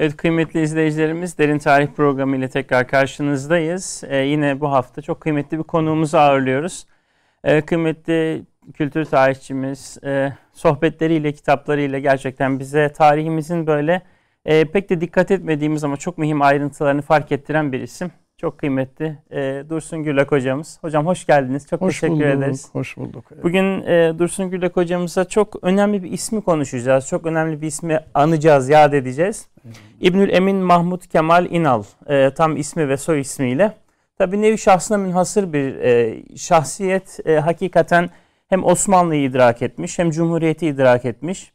Evet kıymetli izleyicilerimiz Derin Tarih Programı ile tekrar karşınızdayız. Ee, yine bu hafta çok kıymetli bir konuğumuzu ağırlıyoruz. Ee, kıymetli kültür tarihçimiz e, sohbetleriyle, kitaplarıyla gerçekten bize tarihimizin böyle e, pek de dikkat etmediğimiz ama çok mühim ayrıntılarını fark ettiren bir isim. Çok kıymetli e, Dursun Gürlek hocamız. Hocam hoş geldiniz. Çok hoş teşekkür bulduk, ederiz. Hoş bulduk. Evet. Bugün e, Dursun Gürlek hocamıza çok önemli bir ismi konuşacağız. Çok önemli bir ismi anacağız, yad edeceğiz. Evet. İbnül Emin Mahmut Kemal İnal e, tam ismi ve soy ismiyle. Tabi nevi şahsına münhasır bir e, şahsiyet. E, hakikaten hem Osmanlı'yı idrak etmiş hem Cumhuriyeti idrak etmiş.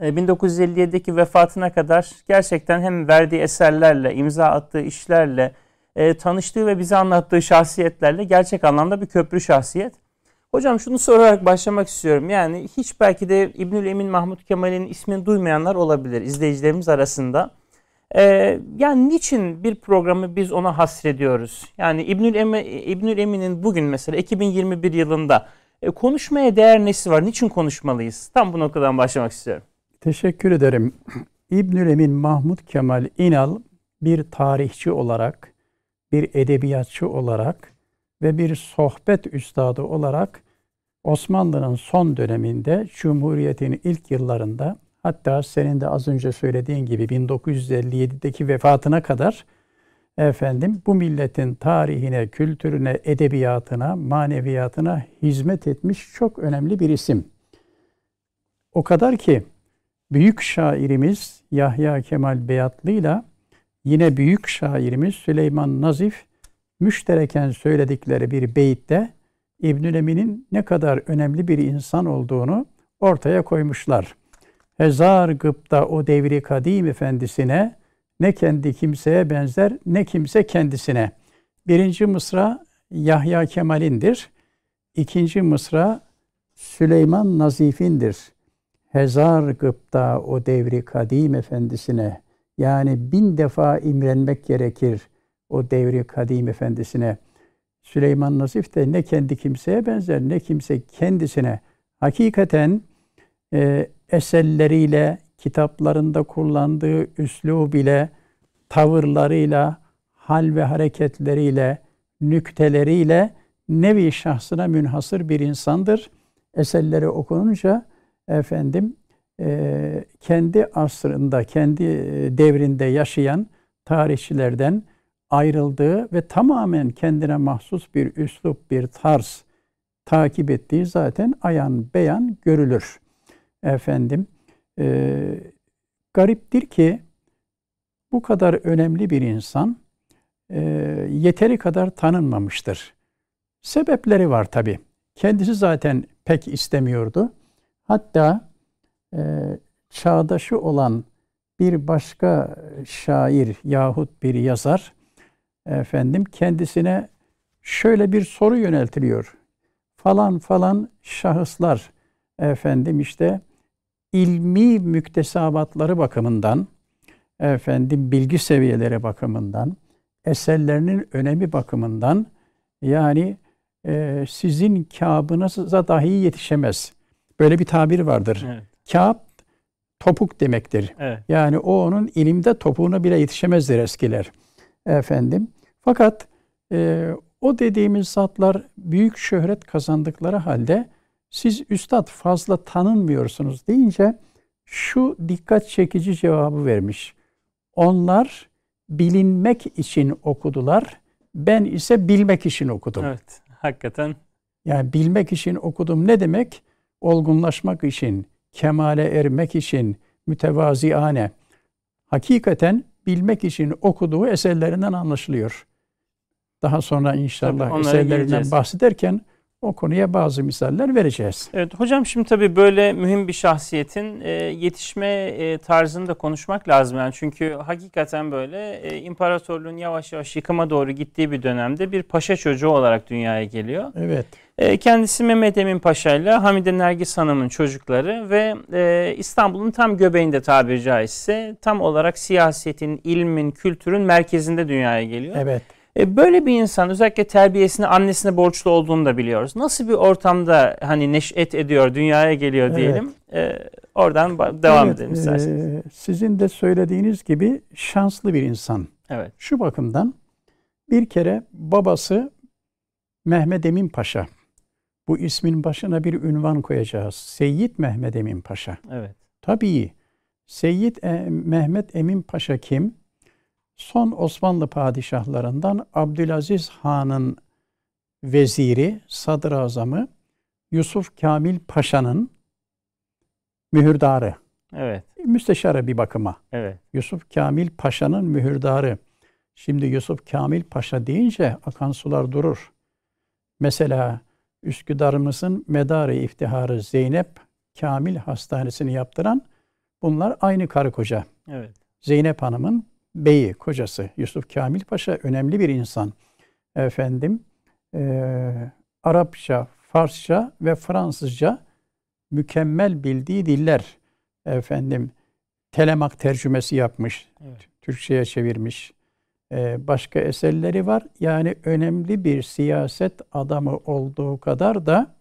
1957'deki e, vefatına kadar gerçekten hem verdiği eserlerle, imza attığı işlerle, e, tanıştığı ve bize anlattığı şahsiyetlerle gerçek anlamda bir köprü şahsiyet. Hocam şunu sorarak başlamak istiyorum. Yani hiç belki de İbnül Emin Mahmut Kemal'in ismini duymayanlar olabilir izleyicilerimiz arasında. Ee, yani niçin bir programı biz ona hasrediyoruz? Yani İbnül, Emi, İbnül Emin'in bugün mesela 2021 yılında e, konuşmaya değer nesi var? Niçin konuşmalıyız? Tam bu noktadan başlamak istiyorum. Teşekkür ederim. İbnül Emin Mahmut Kemal İnal bir tarihçi olarak bir edebiyatçı olarak ve bir sohbet üstadı olarak Osmanlı'nın son döneminde Cumhuriyet'in ilk yıllarında hatta senin de az önce söylediğin gibi 1957'deki vefatına kadar efendim bu milletin tarihine, kültürüne, edebiyatına, maneviyatına hizmet etmiş çok önemli bir isim. O kadar ki büyük şairimiz Yahya Kemal Beyatlı ile Yine büyük şairimiz Süleyman Nazif müştereken söyledikleri bir beyitte İbnül Emin'in ne kadar önemli bir insan olduğunu ortaya koymuşlar. Hezar gıpta o devri kadim efendisine ne kendi kimseye benzer ne kimse kendisine. Birinci mısra Yahya Kemal'indir. İkinci mısra Süleyman Nazif'indir. Hezar gıpta o devri kadim efendisine yani bin defa imrenmek gerekir o devri kadim efendisine. Süleyman Nazif de ne kendi kimseye benzer ne kimse kendisine. Hakikaten e, eserleriyle, kitaplarında kullandığı üslub ile, tavırlarıyla, hal ve hareketleriyle, nükteleriyle nevi şahsına münhasır bir insandır. Eserleri okununca efendim e, kendi asrında, kendi e, devrinde yaşayan tarihçilerden ayrıldığı ve tamamen kendine mahsus bir üslup, bir tarz takip ettiği zaten ayan beyan görülür. Efendim, e, gariptir ki bu kadar önemli bir insan e, yeteri kadar tanınmamıştır. Sebepleri var tabi. Kendisi zaten pek istemiyordu. Hatta e, çağdaşı olan bir başka şair yahut bir yazar efendim kendisine şöyle bir soru yöneltiliyor. Falan falan şahıslar efendim işte ilmi müktesabatları bakımından efendim bilgi seviyeleri bakımından eserlerinin önemi bakımından yani e, sizin kabınıza dahi yetişemez. Böyle bir tabir vardır. Evet. Kağıt topuk demektir. Evet. Yani o onun ilimde topuğuna bile yetişemezdir eskiler. Efendim. Fakat e, o dediğimiz zatlar büyük şöhret kazandıkları halde siz üstad fazla tanınmıyorsunuz deyince şu dikkat çekici cevabı vermiş. Onlar bilinmek için okudular. Ben ise bilmek için okudum. Evet, hakikaten. Yani bilmek için okudum ne demek? Olgunlaşmak için, kemale ermek için mütevaziane hakikaten bilmek için okuduğu eserlerinden anlaşılıyor. Daha sonra inşallah tabii eserlerinden geleceğiz. bahsederken o konuya bazı misaller vereceğiz. Evet hocam şimdi tabii böyle mühim bir şahsiyetin e, yetişme e, tarzını da konuşmak lazım. Yani çünkü hakikaten böyle e, imparatorluğun yavaş yavaş yıkıma doğru gittiği bir dönemde bir paşa çocuğu olarak dünyaya geliyor. Evet. E, kendisi Mehmet Emin Paşa ile Hamide Nergis Hanım'ın çocukları ve e, İstanbul'un tam göbeğinde tabiri caizse tam olarak siyasetin, ilmin, kültürün merkezinde dünyaya geliyor. Evet. E, böyle bir insan özellikle terbiyesine annesine borçlu olduğunu da biliyoruz. Nasıl bir ortamda hani neşet ediyor, dünyaya geliyor diyelim. Evet. E, oradan devam evet, edelim isterseniz. E, sizin de söylediğiniz gibi şanslı bir insan. Evet. Şu bakımdan bir kere babası Mehmet Emin Paşa. Bu ismin başına bir ünvan koyacağız. Seyyid Mehmet Emin Paşa. Evet. Tabii. Seyyid e, Mehmet Emin Paşa kim? Son Osmanlı padişahlarından Abdülaziz Han'ın veziri, sadrazamı Yusuf Kamil Paşa'nın mühürdarı. Evet. Müsteşarı bir bakıma. Evet. Yusuf Kamil Paşa'nın mühürdarı. Şimdi Yusuf Kamil Paşa deyince akan sular durur. Mesela Üsküdar'ımızın medarı iftiharı Zeynep Kamil Hastanesi'ni yaptıran bunlar aynı karı koca. Evet. Zeynep Hanım'ın beyi, kocası Yusuf Kamil Paşa önemli bir insan. Efendim e, Arapça, Farsça ve Fransızca mükemmel bildiği diller. Efendim Telemak tercümesi yapmış. Evet. Türkçe'ye çevirmiş. Ee, başka eserleri var. Yani önemli bir siyaset adamı olduğu kadar da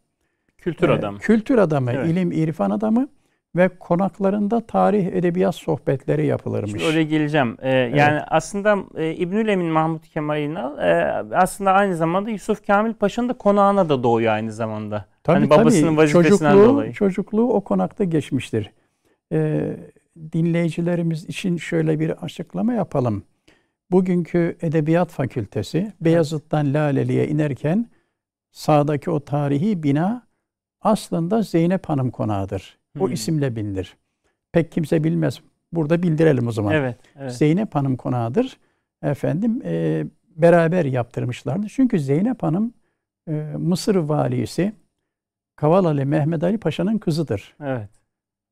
kültür e, adamı. Kültür adamı, evet. ilim, irfan adamı ve konaklarında tarih, edebiyat sohbetleri yapılırmış. Şimdi oraya geleceğim. Ee, evet. Yani aslında e, İbnül Emin Mahmut Kemal İnal e, aslında aynı zamanda Yusuf Kamil Paşa'nın da konağına da doğuyor aynı zamanda. Tabii, hani babasının tabii. vazifesinden çocukluğu, dolayı. Çocukluğu o konakta geçmiştir. Ee, dinleyicilerimiz için şöyle bir açıklama yapalım. Bugünkü Edebiyat Fakültesi Beyazıt'tan Laleli'ye inerken sağdaki o tarihi bina aslında Zeynep Hanım konağıdır. O hmm. isimle bilinir. Pek kimse bilmez. Burada bildirelim o zaman. Evet, evet. Zeynep Hanım konağıdır. Efendim e, beraber yaptırmışlardı. Çünkü Zeynep Hanım e, Mısır valisi Kavalali Mehmet Ali Paşa'nın kızıdır. Evet.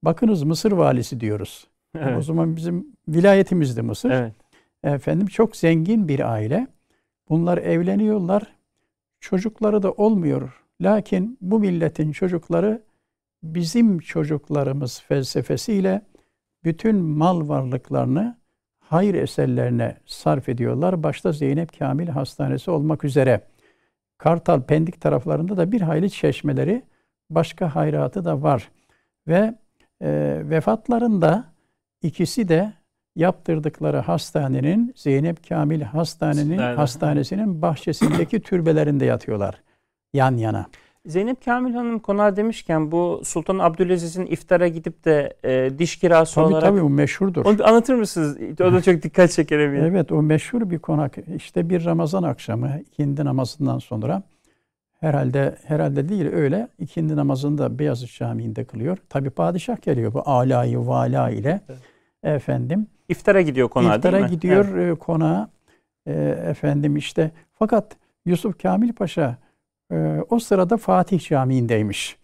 Bakınız Mısır valisi diyoruz. Evet. O zaman bizim vilayetimizde Mısır. Evet. Efendim çok zengin bir aile. Bunlar evleniyorlar. Çocukları da olmuyor. Lakin bu milletin çocukları bizim çocuklarımız felsefesiyle bütün mal varlıklarını hayır eserlerine sarf ediyorlar. Başta Zeynep Kamil Hastanesi olmak üzere. Kartal, Pendik taraflarında da bir hayli çeşmeleri, başka hayratı da var. Ve e, vefatlarında ikisi de yaptırdıkları hastanenin Zeynep Kamil Hastanenin hastanesinin bahçesindeki türbelerinde yatıyorlar yan yana. Zeynep Kamil Hanım konağı demişken bu Sultan Abdülaziz'in iftara gidip de e, diş kirası tabii, olarak... Tabii tabii o meşhurdur. Onu anlatır mısınız? O da çok dikkat çeker eminim. evet o meşhur bir konak. İşte bir Ramazan akşamı ikindi namazından sonra herhalde herhalde değil öyle ikindi namazında Beyazıt Camii'nde kılıyor. Tabi padişah geliyor bu alayı vala ile. Evet. Efendim İftara gidiyor konağa İftara değil mi? gidiyor evet. E, konağa. E, efendim işte fakat Yusuf Kamil Paşa e, o sırada Fatih Camii'ndeymiş.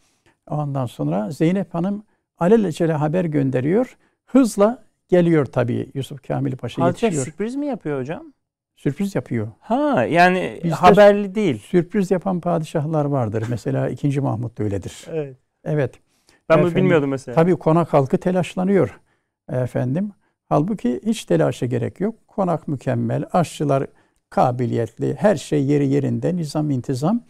Ondan sonra Zeynep Hanım alelacele haber gönderiyor. Hızla geliyor tabii Yusuf Kamil Paşa Padişah yetişiyor. sürpriz mi yapıyor hocam? Sürpriz yapıyor. Ha yani Bizde haberli değil. Sürpriz yapan padişahlar vardır. Mesela 2. Mahmut da öyledir. Evet. Evet. Ben Efendim, bunu bilmiyordum mesela. Tabii konak halkı telaşlanıyor. Efendim Halbuki hiç telaşa gerek yok. Konak mükemmel, aşçılar kabiliyetli, her şey yeri yerinde, nizam intizam.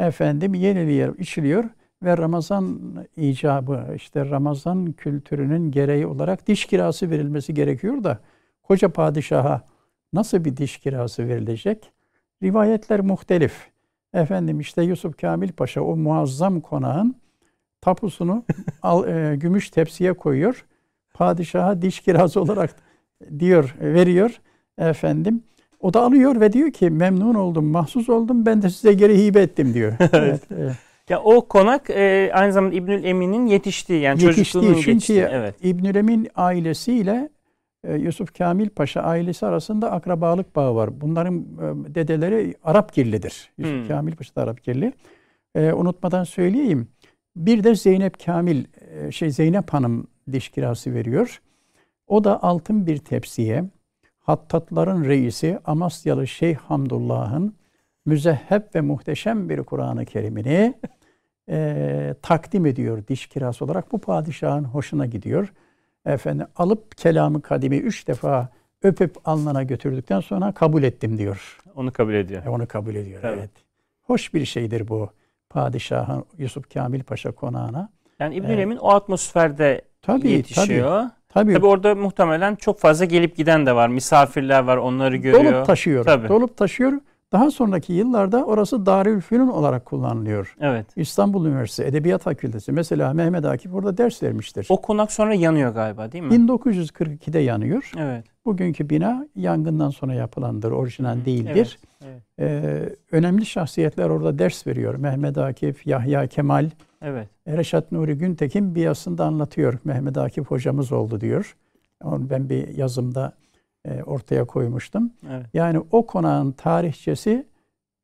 Efendim yeniliyor, içiliyor ve Ramazan icabı, işte Ramazan kültürünün gereği olarak diş kirası verilmesi gerekiyor da koca padişaha nasıl bir diş kirası verilecek? Rivayetler muhtelif. Efendim işte Yusuf Kamil Paşa o muazzam konağın tapusunu al, e, gümüş tepsiye koyuyor padişaha diş kirası olarak diyor, veriyor efendim. O da alıyor ve diyor ki memnun oldum, mahsus oldum. Ben de size geri hibe ettim diyor. evet. evet. Ya o konak e, aynı zamanda İbnül Emin'in yetiştiği yani yetiştiği, çocukluğunun çünkü geçtiği. Evet. İbnül Emin ailesiyle e, Yusuf Kamil Paşa ailesi arasında akrabalık bağı var. Bunların e, dedeleri Arap kirlidir. Yusuf hmm. Kamil Paşa da Arap kirli. E, unutmadan söyleyeyim. Bir de Zeynep Kamil, e, şey Zeynep Hanım diş kirası veriyor. O da altın bir tepsiye hattatların reisi Amasyalı Şeyh Hamdullah'ın müzehheb ve muhteşem bir Kur'an-ı Kerim'ini e, takdim ediyor diş kirası olarak. Bu padişahın hoşuna gidiyor. Efendim alıp kelamı kadimi üç defa öpüp alnına götürdükten sonra kabul ettim diyor. Onu kabul ediyor. E, onu kabul ediyor. Tabii. Evet. Hoş bir şeydir bu padişahın Yusuf Kamil Paşa konağına. Yani İbnül Evet. Emin o atmosferde Tabii yetişiyor. tabii. Tabii. Tabii orada muhtemelen çok fazla gelip giden de var. Misafirler var, onları görüyor. Dolup taşıyor. Tabii. Dolup taşıyor. Daha sonraki yıllarda orası Darülfünun olarak kullanılıyor. Evet. İstanbul Üniversitesi Edebiyat Fakültesi mesela Mehmet Akif orada ders vermiştir. O konak sonra yanıyor galiba değil mi? 1942'de yanıyor. Evet. Bugünkü bina yangından sonra yapılandır, orijinal Hı, değildir. Evet. Ee, önemli şahsiyetler orada ders veriyor. Mehmet Akif, Yahya Kemal, Evet. Reşat Nuri Güntekin bir yazısında anlatıyor. Mehmet Akif hocamız oldu diyor. Onu ben bir yazımda e, ortaya koymuştum. Evet. Yani o konağın tarihçesi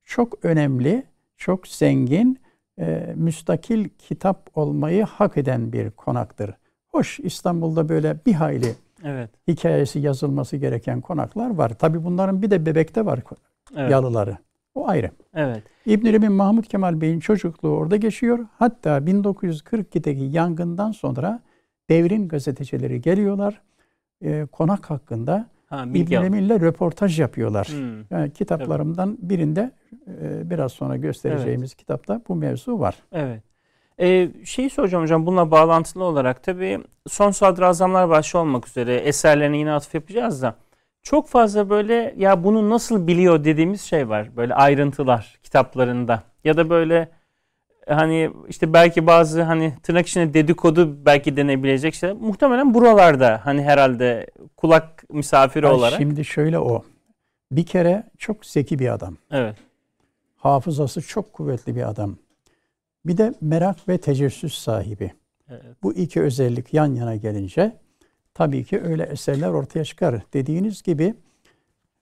çok önemli, çok zengin, e, müstakil kitap olmayı hak eden bir konaktır. Hoş İstanbul'da böyle bir hayli Evet. hikayesi yazılması gereken konaklar var. Tabii bunların bir de Bebek'te var Evet. yalıları. O ayrı. Evet. İbn Emin Mahmut Kemal Bey'in çocukluğu orada geçiyor. Hatta 1942'deki yangından sonra devrin gazetecileri geliyorlar. E, konak hakkında Ha, İbn bilgi al- Emin'le röportaj yapıyorlar. Hmm. Yani kitaplarımdan birinde e, biraz sonra göstereceğimiz kitapta bu mevzu var. Evet. Ee, şeyi soracağım hocam bununla bağlantılı olarak tabii son sadrazamlar başta olmak üzere eserlerine yine atıf yapacağız da çok fazla böyle ya bunu nasıl biliyor dediğimiz şey var. Böyle ayrıntılar kitaplarında ya da böyle hani işte belki bazı hani tırnak içinde dedikodu belki denebilecek şey muhtemelen buralarda hani herhalde kulak misafiri Ay, olarak. Şimdi şöyle o. Bir kere çok zeki bir adam. Evet. Hafızası çok kuvvetli bir adam. Bir de merak ve tecessüs sahibi. Evet. Bu iki özellik yan yana gelince tabii ki öyle eserler ortaya çıkar. Dediğiniz gibi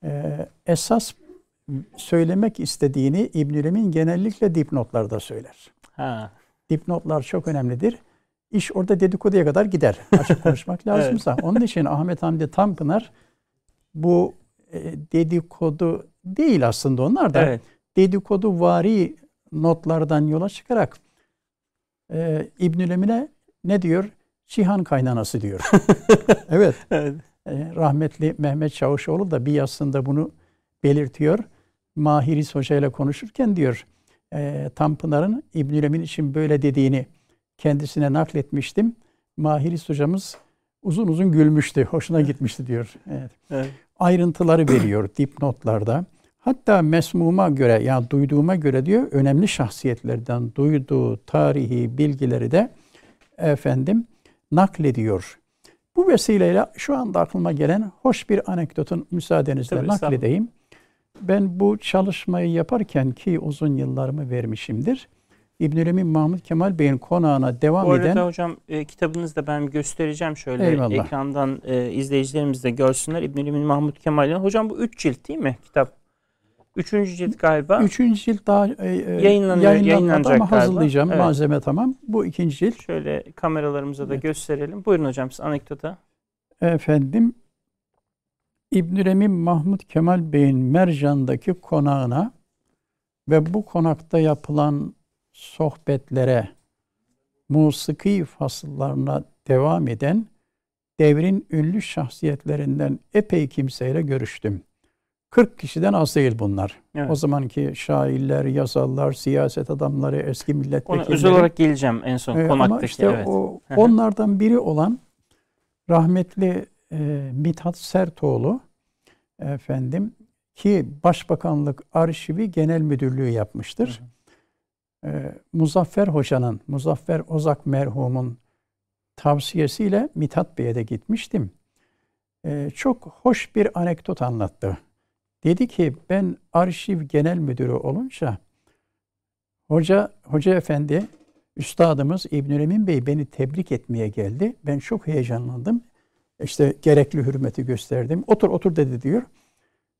e, esas söylemek istediğini İbnül Emin genellikle dipnotlarda söyler. Ha. Dipnotlar çok önemlidir. İş orada dedikoduya kadar gider. Açık konuşmak lazımsa. Onun için Ahmet Hamdi Tanpınar bu e, dedikodu değil aslında onlar da Evet. dedikodu vari notlardan yola çıkarak e, İbnül Emin'e ne diyor? Cihan kaynanası diyor. evet. Evet. e, rahmetli Mehmet Çavuşoğlu da bir yazısında bunu belirtiyor. Mahiris Hoca ile konuşurken diyor e, Tanpınar'ın İbnül Emin için böyle dediğini kendisine nakletmiştim. Mahiris hocamız uzun uzun gülmüştü. Hoşuna gitmişti diyor. Evet Evet. ayrıntıları veriyor dipnotlarda. Hatta mesmuma göre yani duyduğuma göre diyor önemli şahsiyetlerden duyduğu tarihi bilgileri de efendim naklediyor. Bu vesileyle şu anda aklıma gelen hoş bir anekdotun müsaadenizle Tabii, nakledeyim. Ben bu çalışmayı yaparken ki uzun yıllarımı vermişimdir. İbnül Emin Mahmut Kemal Bey'in konağına devam Bu arada eden hocam e, kitabınızı da ben göstereceğim şöyle Eyvallah. ekrandan e, izleyicilerimiz de görsünler. İbnül Emin Mahmut Kemal'in. Hocam bu 3 cilt değil mi kitap? Üçüncü cilt galiba. Üçüncü cilt daha e, e, Yayınlanıyor- yayınlanacak ama galiba. hazırlayacağım. Evet. Malzeme tamam. Bu ikinci cilt. Şöyle kameralarımıza da Evet. gösterelim. Buyurun hocam siz anekdota. Efendim İbnül Emin Mahmut Kemal Bey'in Mercan'daki konağına ve bu konakta yapılan sohbetlere, musiki fasıllarına devam eden devrin ünlü şahsiyetlerinden epey kimseyle görüştüm. 40 kişiden az değil bunlar. Evet. O zamanki şairler, yazarlar, siyaset adamları, eski Ona milletvekilleri. özel olarak geleceğim en son Ee, konaktaki. Ama işte evet. o, onlardan biri olan rahmetli e, Mithat Sertoğlu efendim ki Başbakanlık Arşivi Genel Müdürlüğü yapmıştır. E, Muzaffer Hoca'nın, Muzaffer Ozak merhumun tavsiyesiyle Mithat Bey'e de gitmiştim. E, çok hoş bir anekdot anlattı. Dedi ki ben arşiv genel müdürü olunca hoca hoca efendi üstadımız İbnül Emin Bey beni tebrik etmeye geldi. Ben çok heyecanlandım. İşte gerekli hürmeti gösterdim. Otur otur dedi diyor.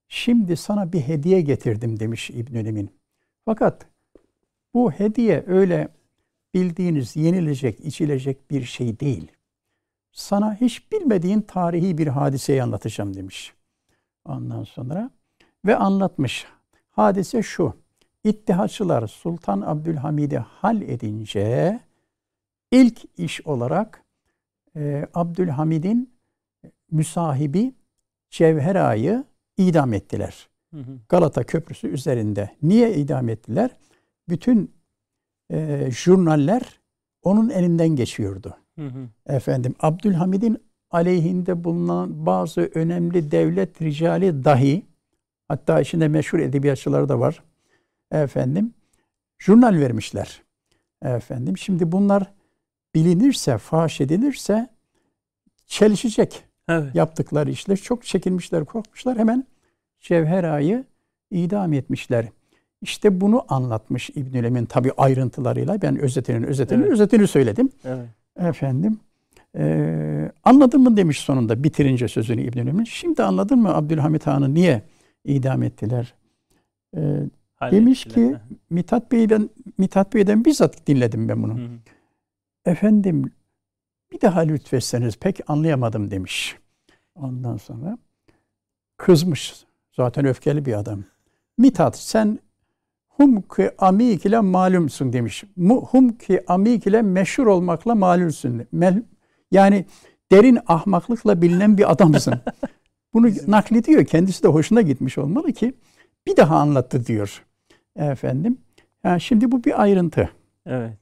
Şimdi sana bir hediye getirdim demiş İbnül Emin. Fakat bu hediye öyle bildiğiniz yenilecek, içilecek bir şey değil. Sana hiç bilmediğin tarihi bir hadiseyi anlatacağım demiş. Ondan sonra ve anlatmış. Hadise şu. İttihatçılar Sultan Abdülhamid'i hal edince ilk iş olarak e, Abdülhamid'in müsahibi Cevher Ağa'yı idam ettiler. Hı hı. Galata Köprüsü üzerinde. Niye idam ettiler? Bütün e, jurnaller onun elinden geçiyordu. Hı hı. Efendim Abdülhamid'in aleyhinde bulunan bazı önemli devlet ricali dahi hatta içinde meşhur edebiyatçılar da var. Efendim jurnal vermişler. Efendim şimdi bunlar bilinirse, faş edilirse çelişecek Evet. yaptıkları işler. Çok çekinmişler, korkmuşlar. Hemen Cevher Ağa'yı idam etmişler. İşte bunu anlatmış İbnül Emin tabi ayrıntılarıyla. Ben özetinin özetini Evet. özetini söyledim. Evet. Efendim eee, anladın mı demiş sonunda bitirince sözünü İbnül Emin. Şimdi anladın mı Abdülhamit Han'ı niye idam ettiler? Eee, demiş ki Mithat Bey'den Mithat Bey'den bizzat dinledim ben bunu. Hı hı. Efendim bir daha lütfetseniz pek anlayamadım demiş. Ondan sonra kızmış. Zaten öfkeli bir adam. Mithat sen hum ki amik ile malumsun demiş. Hum ki amik ile meşhur olmakla malumsun. Yani derin ahmaklıkla bilinen bir adamsın. Bunu naklediyor. Kendisi de hoşuna gitmiş olmalı ki bir daha anlattı diyor. Efendim. Yani şimdi bu bir ayrıntı Evet.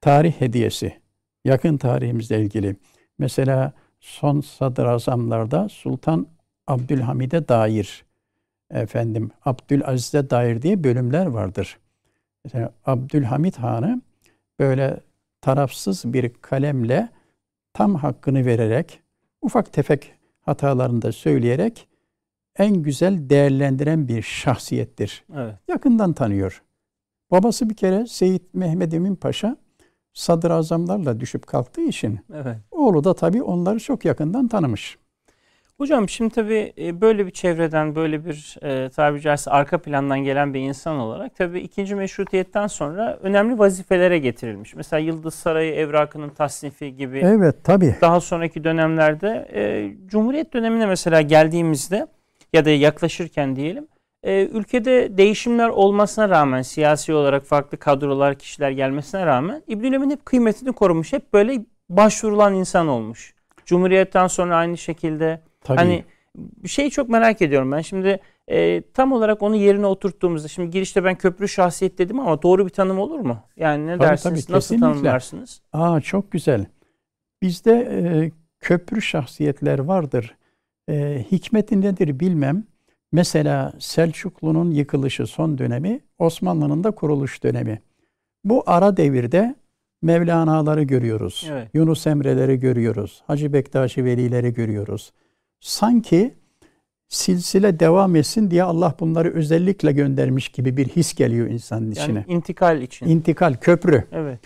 tarih hediyesi. Yakın tarihimizle ilgili. Mesela son sadrazamlarda Sultan Abdülhamid'e dair efendim Abdülaziz'e dair diye bölümler vardır. Mesela Abdülhamid Han'ı böyle tarafsız bir kalemle tam hakkını vererek ufak tefek hatalarını da söyleyerek en güzel değerlendiren bir şahsiyettir Evet. yakından tanıyor. Babası bir kere Seyit Mehmet Emin Paşa sadrazamlarla düşüp kalktığı için Evet. oğlu da tabii onları çok yakından tanımış. Hocam şimdi tabii e, böyle bir çevreden, böyle bir e, tabiri caizse arka plandan gelen bir insan olarak tabii ikinci meşrutiyetten sonra önemli vazifelere getirilmiş. Mesela Yıldız Sarayı evrakının tasnifi gibi Evet tabii. daha sonraki dönemlerde e, Cumhuriyet dönemine mesela geldiğimizde ya da yaklaşırken diyelim e, ülkede değişimler olmasına rağmen siyasi olarak farklı kadrolar, kişiler gelmesine rağmen İbnül Emin hep kıymetini korumuş. Hep böyle başvurulan insan olmuş. Cumhuriyetten sonra aynı şekilde tabii. Hani şeyi çok merak ediyorum ben. Şimdi e, tam olarak onu yerine oturttuğumuzda şimdi girişte ben köprü şahsiyet dedim ama doğru bir tanım olur mu? Yani ne Tabii, dersiniz? tabii, Nasıl kesinlikle. tanımlarsınız? Aa çok güzel. Bizde e, köprü şahsiyetler vardır. E, hikmeti nedir bilmem. Mesela Selçuklu'nun yıkılışı son dönemi, Osmanlı'nın da kuruluş dönemi. Bu ara devirde Mevlana'ları görüyoruz. Evet. Yunus Emre'leri görüyoruz. Hacı Bektaşi Velileri görüyoruz. Sanki silsile devam etsin diye Allah bunları özellikle göndermiş gibi bir his geliyor insanın içine. Yani intikal için. İntikal, köprü. evet.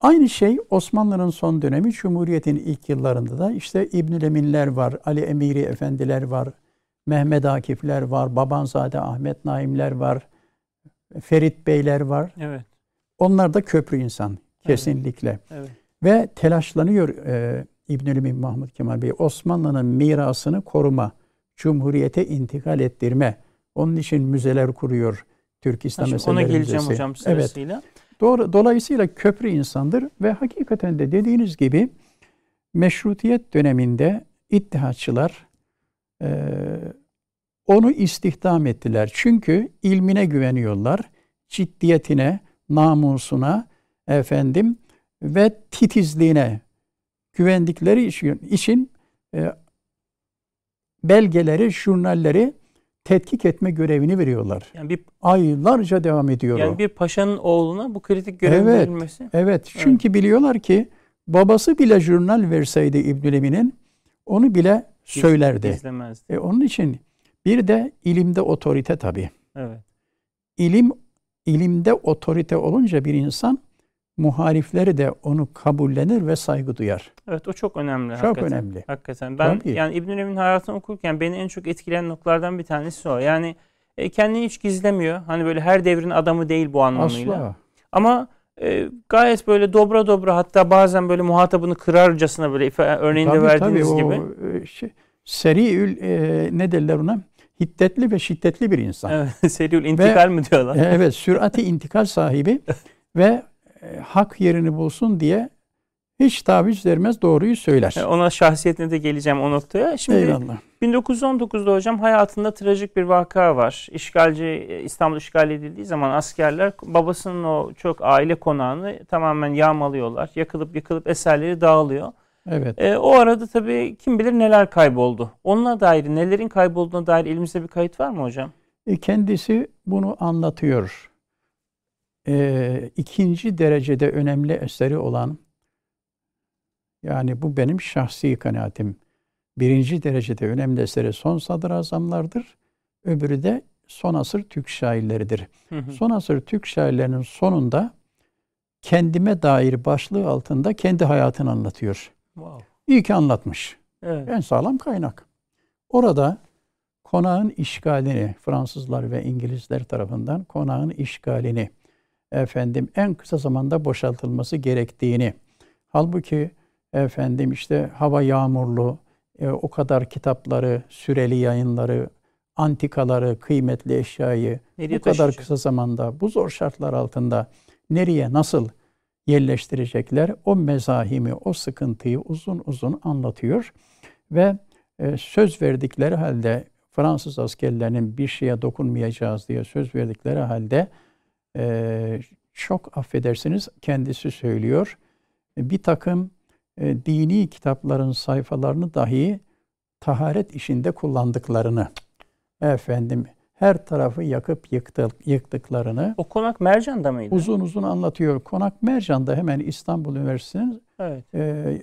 Aynı şey Osmanlı'nın son dönemi, Cumhuriyet'in ilk yıllarında da işte İbnül Eminler var, Ali Emiri Efendiler var, Mehmet Akifler var, Babanzade Ahmet Naimler var, Ferit Beyler var. Evet. Onlar da köprü insan kesinlikle. Evet. Ve telaşlanıyor e, İbnül Emin Mahmud Kemal Bey Osmanlı'nın mirasını koruma, Cumhuriyete intikal ettirme. Onun için müzeler kuruyor. Türk İslam Şimdi ona Eserleri geleceğim Müzesi. hocam Evet. sırasıyla. Doğru, dolayısıyla köprü insandır ve hakikaten de dediğiniz gibi meşrutiyet döneminde ittihatçılar e, onu istihdam ettiler. Çünkü ilmine güveniyorlar, ciddiyetine, namusuna, efendim ve titizliğine güvendikleri için, için e, belgeleri, jurnalleri tetkik etme görevini veriyorlar. Yani bir Aylarca devam ediyor o. yani bir paşanın oğluna bu kritik görev Evet. verilmesi. Evet çünkü biliyorlar ki babası bile jurnal verseydi İbnül Emin'in onu bile söylerdi. İzlemezdi. E, onun için bir de ilimde otorite tabii. Evet. İlim ilimde otorite olunca bir insan muhalifleri de onu kabullenir ve saygı duyar. Evet o çok önemli. Çok hakikaten. önemli. Hakikaten. Ben Tabii. yani İbnül Emin'in hayatını okurken beni en çok etkileyen noktalardan bir tanesi o. Yani e, kendini hiç gizlemiyor. Hani böyle her devrin adamı değil bu anlamıyla. Asla. Ama e, gayet böyle dobra dobra hatta bazen böyle muhatabını kırarcasına böyle örneğinde Tabii, verdiğiniz tabii, gibi. O, e, şey, seriül e, ne derler ona? Hiddetli ve şiddetli bir insan. Evet, seriül intikal mi diyorlar? Evet, sürati intikal sahibi ve e, hak yerini bulsun diye Hiç taviz vermez, doğruyu söyler. E, Ona şahsiyetine de geleceğim o noktaya. Şimdi Eyvallah. 1919'da hocam hayatında trajik bir vaka var. İşgalci e, İstanbul işgal edildiği zaman askerler babasının o çok aile konağını tamamen yağmalıyorlar. Yakılıp yıkılıp eserleri dağılıyor. Evet. E, o arada tabii kim bilir neler kayboldu. Onunla dair nelerin kaybolduğuna dair elimizde bir kayıt var mı hocam? E, kendisi bunu anlatıyor. E, ikinci derecede önemli eseri olan, yani bu benim şahsi kanaatim. Birinci derecede önemli eseri son sadrazamlardır. Öbürü de son asır Türk şairleridir. Hı hı. Son asır Türk şairlerinin sonunda kendime dair başlığı altında kendi hayatını anlatıyor. Wow. İyi ki anlatmış. Evet. En sağlam kaynak. Orada konağın işgalini Fransızlar ve İngilizler tarafından konağın işgalini efendim en kısa zamanda boşaltılması gerektiğini halbuki efendim işte hava yağmurlu e, o kadar kitapları, süreli yayınları, antikaları, kıymetli eşyayı Nereye bu kadar taşıyacak? kısa zamanda bu zor şartlar altında nereye nasıl yerleştirecekler o mezahimi, o sıkıntıyı uzun uzun anlatıyor ve e, söz verdikleri halde Fransız askerlerinin bir şeye dokunmayacağız diye söz verdikleri halde e, çok affedersiniz kendisi söylüyor. Bir takım e, dini kitapların sayfalarını dahi taharet işinde kullandıklarını efendim her tarafı yakıp yıktık, yıktıklarını O konak Mercan'da mıydı? uzun uzun anlatıyor. Konak Mercan'da hemen İstanbul Üniversitesi'nin Evet. e,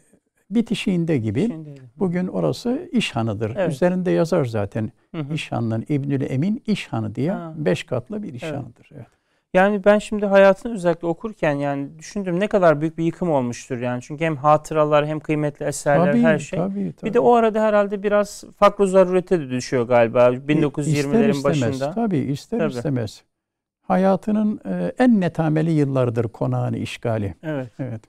bitişiğinde gibi. Şimdi, Bugün orası İşhanı'dır. Evet. Üzerinde yazar zaten. Hı hı. İşhan'ın İbnül Emin İşhanı diye Ha. beş katlı bir işhanıdır. Evet. Yani ben şimdi hayatını özellikle okurken yani düşündüm ne kadar büyük bir yıkım olmuştur yani. Çünkü hem hatıralar hem kıymetli eserler Tabii, her şey. tabii, tabii. Bir de o arada herhalde biraz fakr zarurete de düşüyor galiba İster 1920'lerin istemez, başında. Tabii ister Tabii. istemez. Hayatının e, en netameli yıllardır konağın işgali. Evet. Evet.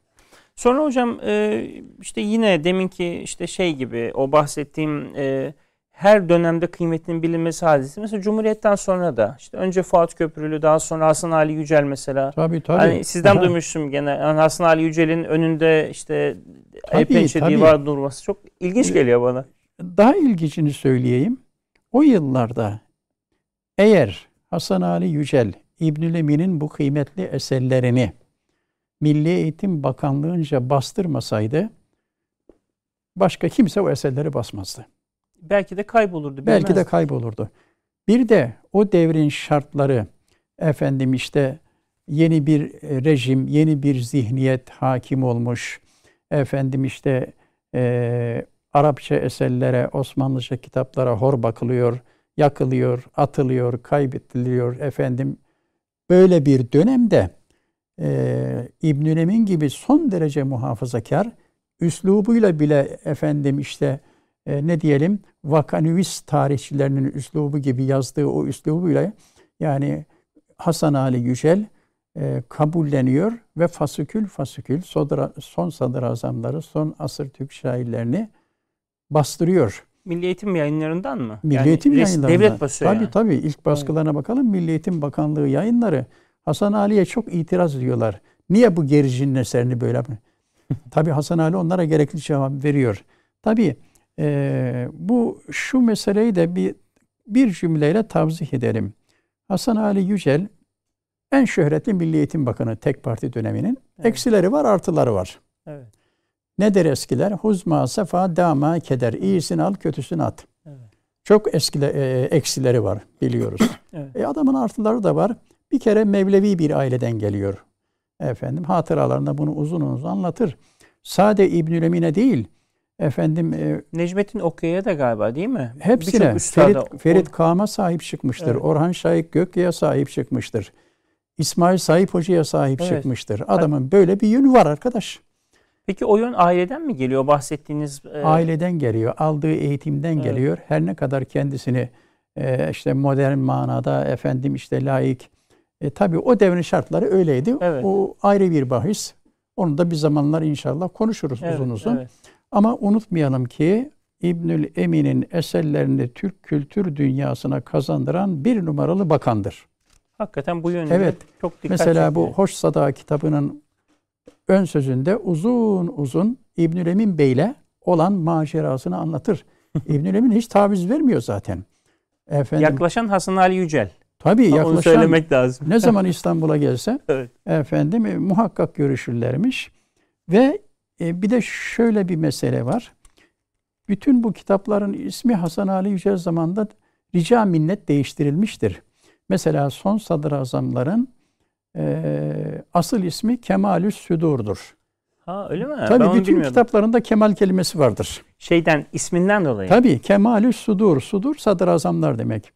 Sonra hocam e, işte yine deminki işte şey gibi o bahsettiğim e, her dönemde kıymetinin bilinmesi hadisi. Mesela Cumhuriyet'ten sonra da işte önce Fuat Köprülü daha sonra Hasan Ali Yücel mesela. Tabii tabii. Hani sizden Aha. duymuştum gene yani Hasan Ali Yücel'in önünde işte tabii. divar durması çok ilginç geliyor bana. Daha ilginçini söyleyeyim. O yıllarda eğer Hasan Ali Yücel, İbnül Emin'in bu kıymetli eserlerini Milli Eğitim Bakanlığı'nca bastırmasaydı başka kimse o eserleri basmazdı. Belki de kaybolurdu. Belki de kaybolurdu. Bir de o devrin şartları efendim işte yeni bir e, rejim, yeni bir zihniyet hakim olmuş. Efendim işte e, Arapça eserlere, Osmanlıca kitaplara hor bakılıyor, yakılıyor, atılıyor, kaybediliyor efendim. Böyle bir dönemde e, İbnül Emin gibi son derece muhafazakar, üslubuyla bile efendim işte e, ne diyelim vakanüvis tarihçilerinin üslubu gibi yazdığı o üslubuyla yani Hasan Ali Yücel e, kabulleniyor ve fasükül fasükül sodra- son sadrazamları, son asır Türk şairlerini bastırıyor. Milli Eğitim yayınlarından mı? Milli Yani Eğitim yayınlarından. Devlet basıyor Tabii yani. tabii ilk baskılarına bakalım Milli Eğitim Bakanlığı yayınları Hasan Ali'ye çok itiraz ediyorlar. Niye bu gericinin eserini böyle yapıyor? tabii Hasan Ali onlara gerekli cevap veriyor. Tabii e, bu şu meseleyi de bir bir cümleyle tavzih edelim. Hasan Ali Yücel en şöhretli Milli Eğitim Bakanı tek parti döneminin. Evet. Eksileri var, artıları var. Evet. Nedir eskiler? Huzma, sefa, dama, keder. İyisini al, kötüsünü at. Evet. Çok eskile, e, eksileri var biliyoruz. Evet. E, adamın artıları da var. Bir kere Mevlevi bir aileden geliyor. Efendim hatıralarında bunu uzun uzun anlatır. Sade İbnül Emine değil. Efendim e, Necmettin Okya'ya da galiba değil mi? hepsine Ferit, Ferit Kam'a sahip çıkmıştır. Evet. Orhan Şahik Gökya'ya sahip çıkmıştır. İsmail Sahip Hoca'ya sahip Evet. çıkmıştır. Adamın böyle bir yönü var arkadaş. Peki o yön aileden mi geliyor bahsettiğiniz? e, Aileden geliyor, aldığı eğitimden Evet. geliyor. Her ne kadar kendisini e, işte modern manada efendim işte laik e, tabii o devrin şartları öyleydi. Evet. O ayrı bir bahis. Onu da bir zamanlar inşallah konuşuruz evet, uzun uzun. evet. Ama unutmayalım ki İbnül Emin'in eserlerini Türk kültür dünyasına kazandıran bir numaralı bakandır. Hakikaten bu yönde Evet. çok dikkat Mesela bu. Hoş Sada kitabının ön sözünde uzun uzun İbnül Emin Bey'le olan macerasını anlatır. İbnül Emin hiç taviz vermiyor zaten. Efendim, yaklaşan Hasan Ali Yücel. Tabii yaklaşan. Onu söylemek lazım. ne zaman İstanbul'a gelse evet. efendim e, muhakkak görüşürlermiş. Ve e, bir de şöyle bir mesele var. Bütün bu kitapların ismi Hasan Ali Yücel zamanında rica minnet değiştirilmiştir. Mesela son sadrazamların e, asıl ismi Kemalü Südur'dur. Ha öyle mi? Tabii ben bütün kitaplarında Kemal kelimesi vardır. Şeyden isminden dolayı. Tabii Kemalü Sudur. Sudur sadrazamlar demek.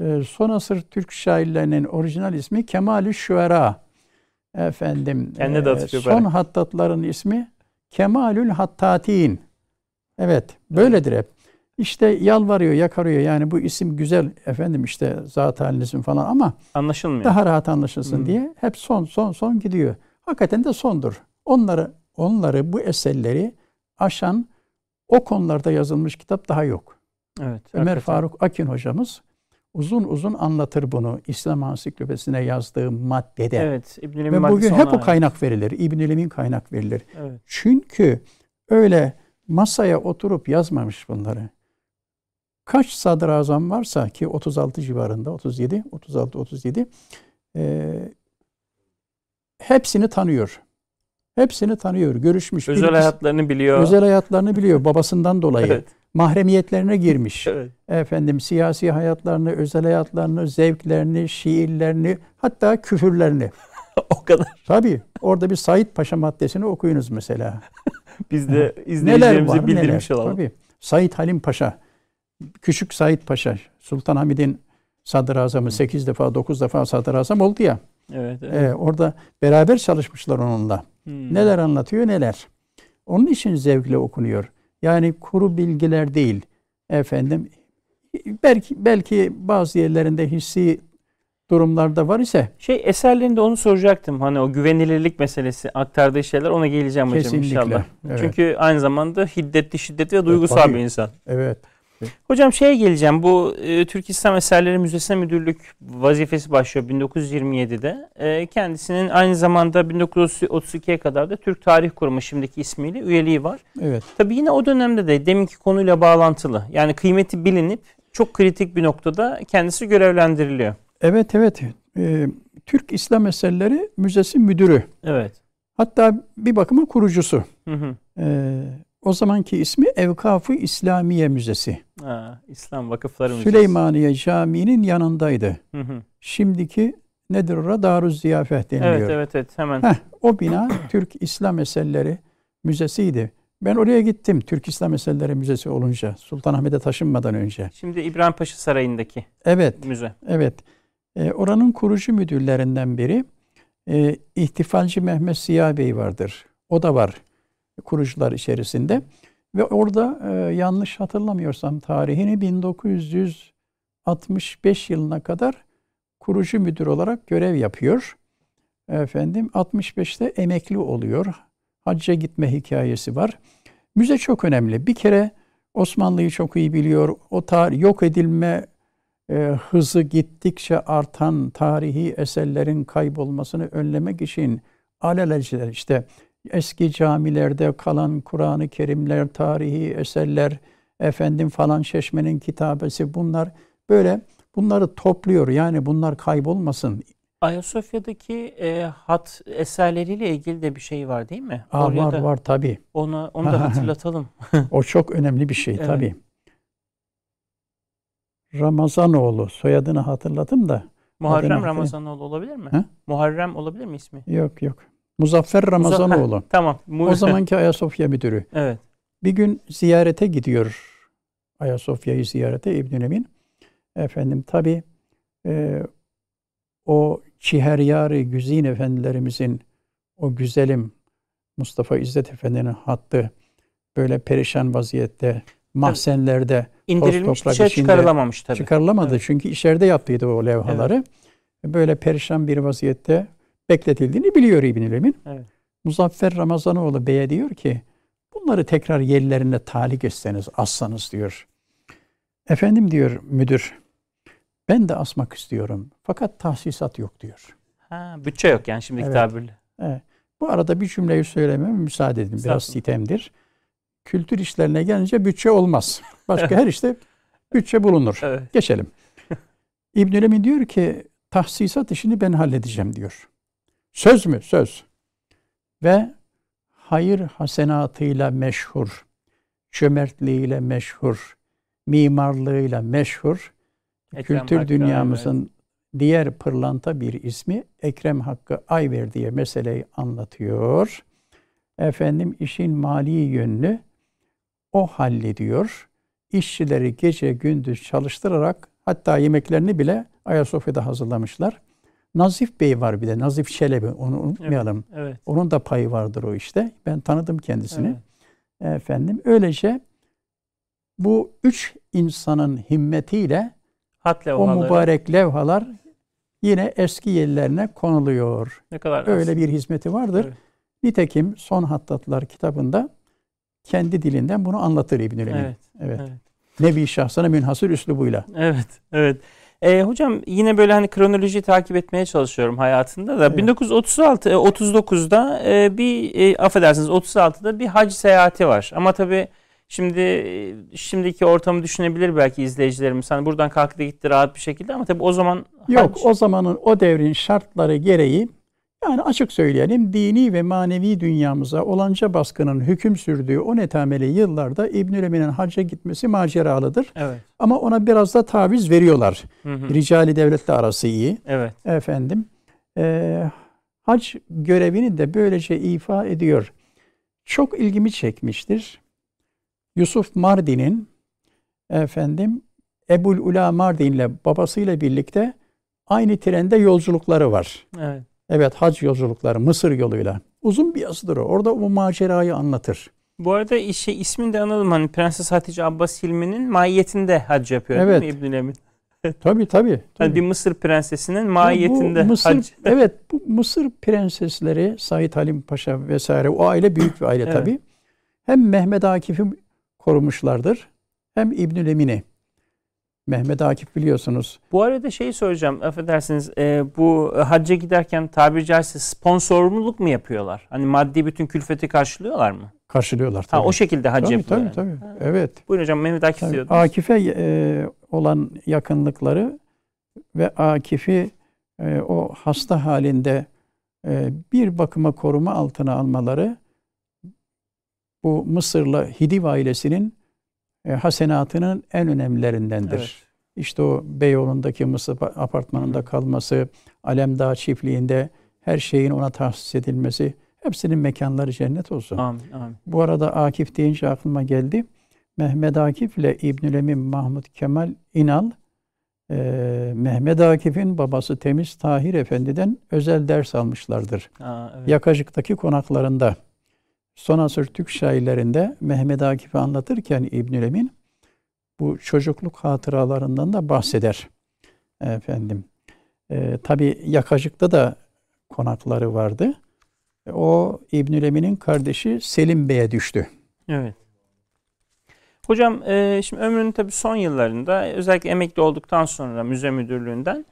Ee, son asır Türk şairlerinin orijinal ismi Kemalü Şuera. Efendim. Kendine de e, son hattatların ismi Kemalül Hattatin. Evet, böyledir hep. İşte yalvarıyor, yakarıyor. Yani bu isim güzel efendim işte zat halinizin falan ama anlaşılmıyor. Daha rahat anlaşılsın hmm. diye hep son son son gidiyor. Hakikaten de sondur. Onları onları bu eserleri aşan o konularda yazılmış kitap daha yok. Evet. Ömer hakikaten. Faruk Akin hocamız uzun uzun anlatır bunu İslam Ansiklopedisine yazdığı maddede. Evet. İbn Ve bugün hep o kaynak verilir. İbn kaynak verilir. Evet. Çünkü öyle masaya oturup yazmamış bunları. Kaç sadrazam varsa ki 36 civarında 37 36 37 e, hepsini tanıyor. Hepsini tanıyor, görüşmüş. Özel bilgisi, hayatlarını biliyor. Özel hayatlarını biliyor babasından dolayı. evet. Mahremiyetlerine girmiş. evet. Efendim siyasi hayatlarını, özel hayatlarını, zevklerini, şiirlerini, hatta küfürlerini. o kadar. Tabii. Orada bir Said Paşa maddesini okuyunuz mesela. Biz de izleyicilerimize bildirmiş neler. olalım. Tabii. Said Halim Paşa, Küçük Said Paşa, Sultan Hamid'in sadrazamı 8 defa 9 defa sadrazam oldu ya. Evet, evet. Ee, orada beraber çalışmışlar onunla. Hmm. Neler anlatıyor neler. Onun için zevkle okunuyor. Yani kuru bilgiler değil. Efendim belki belki bazı yerlerinde hissi durumlarda var ise şey eserlerinde onu soracaktım. Hani o güvenilirlik meselesi aktardığı şeyler ona geleceğim hocam Kesinlikle, inşallah. Evet. Çünkü aynı zamanda hiddetli şiddetli ve duygusal evet, bir insan. Evet. Hocam şeye geleceğim. Bu e, Türk İslam Eserleri Müzesi'ne müdürlük vazifesi başlıyor 1927'de. E, kendisinin aynı zamanda 1932'ye kadar da Türk Tarih Kurumu şimdiki ismiyle üyeliği var. Evet. Tabii yine o dönemde de deminki konuyla bağlantılı. Yani kıymeti bilinip çok kritik bir noktada kendisi görevlendiriliyor. Evet evet. Ee, Türk İslam Eserleri Müzesi müdürü. Evet. Hatta bir bakıma kurucusu. Hı hı. Ee, o zamanki ismi Evkafı İslamiye Müzesi. Ha, İslam Vakıfları Müzesi. Süleymaniye Camii'nin yanındaydı. Hı hı. Şimdiki nedir orada? Daruz Ziyafet deniliyor. Evet evet evet hemen. Heh, o bina Türk İslam Eserleri Müzesi'ydi. Ben oraya gittim Türk İslam Eserleri Müzesi olunca. Sultanahmet'e taşınmadan önce. Şimdi İbrahim Paşa Sarayı'ndaki evet, müze. Evet. E, oranın kurucu müdürlerinden biri e, İhtifalci Mehmet Siyah Bey vardır. O da var kurucular içerisinde. Ve orada e, yanlış hatırlamıyorsam tarihini 1965 yılına kadar kurucu müdür olarak görev yapıyor. Efendim 65'te emekli oluyor. Hacca gitme hikayesi var. Müze çok önemli. Bir kere Osmanlı'yı çok iyi biliyor. O tarih yok edilme e, hızı gittikçe artan tarihi eserlerin kaybolmasını önlemek için alelacele işte eski camilerde kalan Kur'an-ı Kerimler, tarihi eserler, efendim falan çeşmenin kitabesi bunlar böyle bunları topluyor. Yani bunlar kaybolmasın. Ayasofya'daki e, hat eserleriyle ilgili de bir şey var değil mi? Aa, var da, var tabi. Onu, onu da hatırlatalım. o çok önemli bir şey evet. tabi. Ramazanoğlu soyadını hatırladım da. Muharrem Ramazanoğlu olabilir mi? Ha? Muharrem olabilir mi ismi? Yok yok. Muzaffer Ramazanoğlu. Tamam. o zamanki Ayasofya müdürü. Evet. Bir gün ziyarete gidiyor. Ayasofya'yı ziyarete İbn Emin. Efendim tabi e, o Çiheryari Güzin Efendilerimizin o güzelim Mustafa İzzet Efendi'nin hattı böyle perişan vaziyette mahzenlerde indirilmiş dışarı çıkarılamamış tabii. Çıkarılamadı evet. çünkü içeride yaptıydı o levhaları. Evet. Böyle perişan bir vaziyette bekletildiğini biliyor İbn-i. Evet. Muzaffer Ramazanoğlu Bey'e diyor ki bunları tekrar yerlerine talik etseniz, assanız diyor. Efendim diyor müdür, ben de asmak istiyorum. Fakat tahsisat yok diyor. Ha, bütçe yok yani şimdiki evet. tabirle. Evet. Bu arada bir cümleyi söylememe müsaade edin. Biraz sitemdir. Kültür işlerine gelince bütçe olmaz. Başka her işte bütçe bulunur. Evet. Geçelim. İbnül Emin diyor ki tahsisat işini ben halledeceğim diyor. Söz mü? Söz. Ve hayır hasenatıyla meşhur, cömertliğiyle meşhur, mimarlığıyla meşhur, Ekrem kültür Hakkı, dünyamızın evet. diğer pırlanta bir ismi Ekrem Hakkı Ayver diye meseleyi anlatıyor. Efendim işin mali yönünü o hallediyor. İşçileri gece gündüz çalıştırarak hatta yemeklerini bile Ayasofya'da hazırlamışlar. Nazif Bey var bir de. Nazif Çelebi. Onu unutmayalım. Evet, evet. Onun da payı vardır o işte. Ben tanıdım kendisini. Evet. Efendim öylece bu üç insanın himmetiyle Hat o mübarek levhalar yine eski yerlerine konuluyor. Ne kadar Öyle aslında. bir hizmeti vardır. Evet. Nitekim Son Hattatlar kitabında kendi dilinden bunu anlatır İbnül Emin. Evet, evet. evet. Nebi şahsına münhasır üslubuyla. Evet, evet. E, hocam yine böyle hani kronolojiyi takip etmeye çalışıyorum hayatında da. Evet. 1936 39'da e, bir e, affedersiniz 36'da bir hac seyahati var. Ama tabii şimdi e, şimdiki ortamı düşünebilir belki izleyicilerimiz. Hani buradan kalktı gitti rahat bir şekilde ama tabii o zaman Yok, o zamanın o devrin şartları gereği yani açık söyleyelim dini ve manevi dünyamıza olanca baskının hüküm sürdüğü o netameli yıllarda İbnül Emin'in hacca gitmesi maceralıdır. Evet. Ama ona biraz da taviz veriyorlar. Hı hı. Ricali devletle arası iyi. Evet. Efendim. E, hac görevini de böylece ifa ediyor. Çok ilgimi çekmiştir. Yusuf Mardin'in efendim Ebul Ula Mardin ile babasıyla birlikte aynı trende yolculukları var. Evet. Evet hac yolculukları Mısır yoluyla. Uzun bir yazıdır o. Orada o macerayı anlatır. Bu arada işe ismini de analım. Hani Prenses Hatice Abbas Hilmi'nin mahiyetinde hac yapıyor evet. değil mi İbnül Emin? tabii tabii. Hani bir Mısır prensesinin mahiyetinde bu Mısır, hac. Evet bu Mısır prensesleri Said Halim Paşa vesaire o aile büyük bir aile evet. tabii. Hem Mehmet Akif'i korumuşlardır hem İbnül Emin'i. Mehmet Akif biliyorsunuz. Bu arada şeyi soracağım affedersiniz e, bu hacca giderken tabiri caizse sponsorluk mu yapıyorlar? Hani maddi bütün külfeti karşılıyorlar mı? Karşılıyorlar tabii. Ha, o şekilde hac tabii, yapıyorlar. Tabii tabii. Ha. Evet. Buyurun hocam Mehmet Akif tabii. diyordunuz. Akif'e e, olan yakınlıkları ve Akif'i e, o hasta halinde e, bir bakıma koruma altına almaları bu Mısırlı Hidiv ailesinin e, hasenatının en önemlilerindendir. Evet. İşte o Beyoğlu'ndaki Mısır apartmanında kalması, Alemdağ çiftliğinde her şeyin ona tahsis edilmesi, hepsinin mekanları cennet olsun. Amin, amin. Bu arada Akif deyince aklıma geldi. Mehmet Akif ile İbnül Emin Mahmud Kemal İnal, e, Mehmet Akif'in babası Temiz Tahir Efendi'den özel ders almışlardır. Aa, evet. Yakacık'taki konaklarında son asır Türk şairlerinde Mehmet Akif'i anlatırken İbnül Emin bu çocukluk hatıralarından da bahseder. Efendim. E, Tabi Yakacık'ta da konakları vardı. O İbnül Emin'in kardeşi Selim Bey'e düştü. Evet. Hocam e, şimdi ömrünün tabi son yıllarında özellikle emekli olduktan sonra müze müdürlüğünden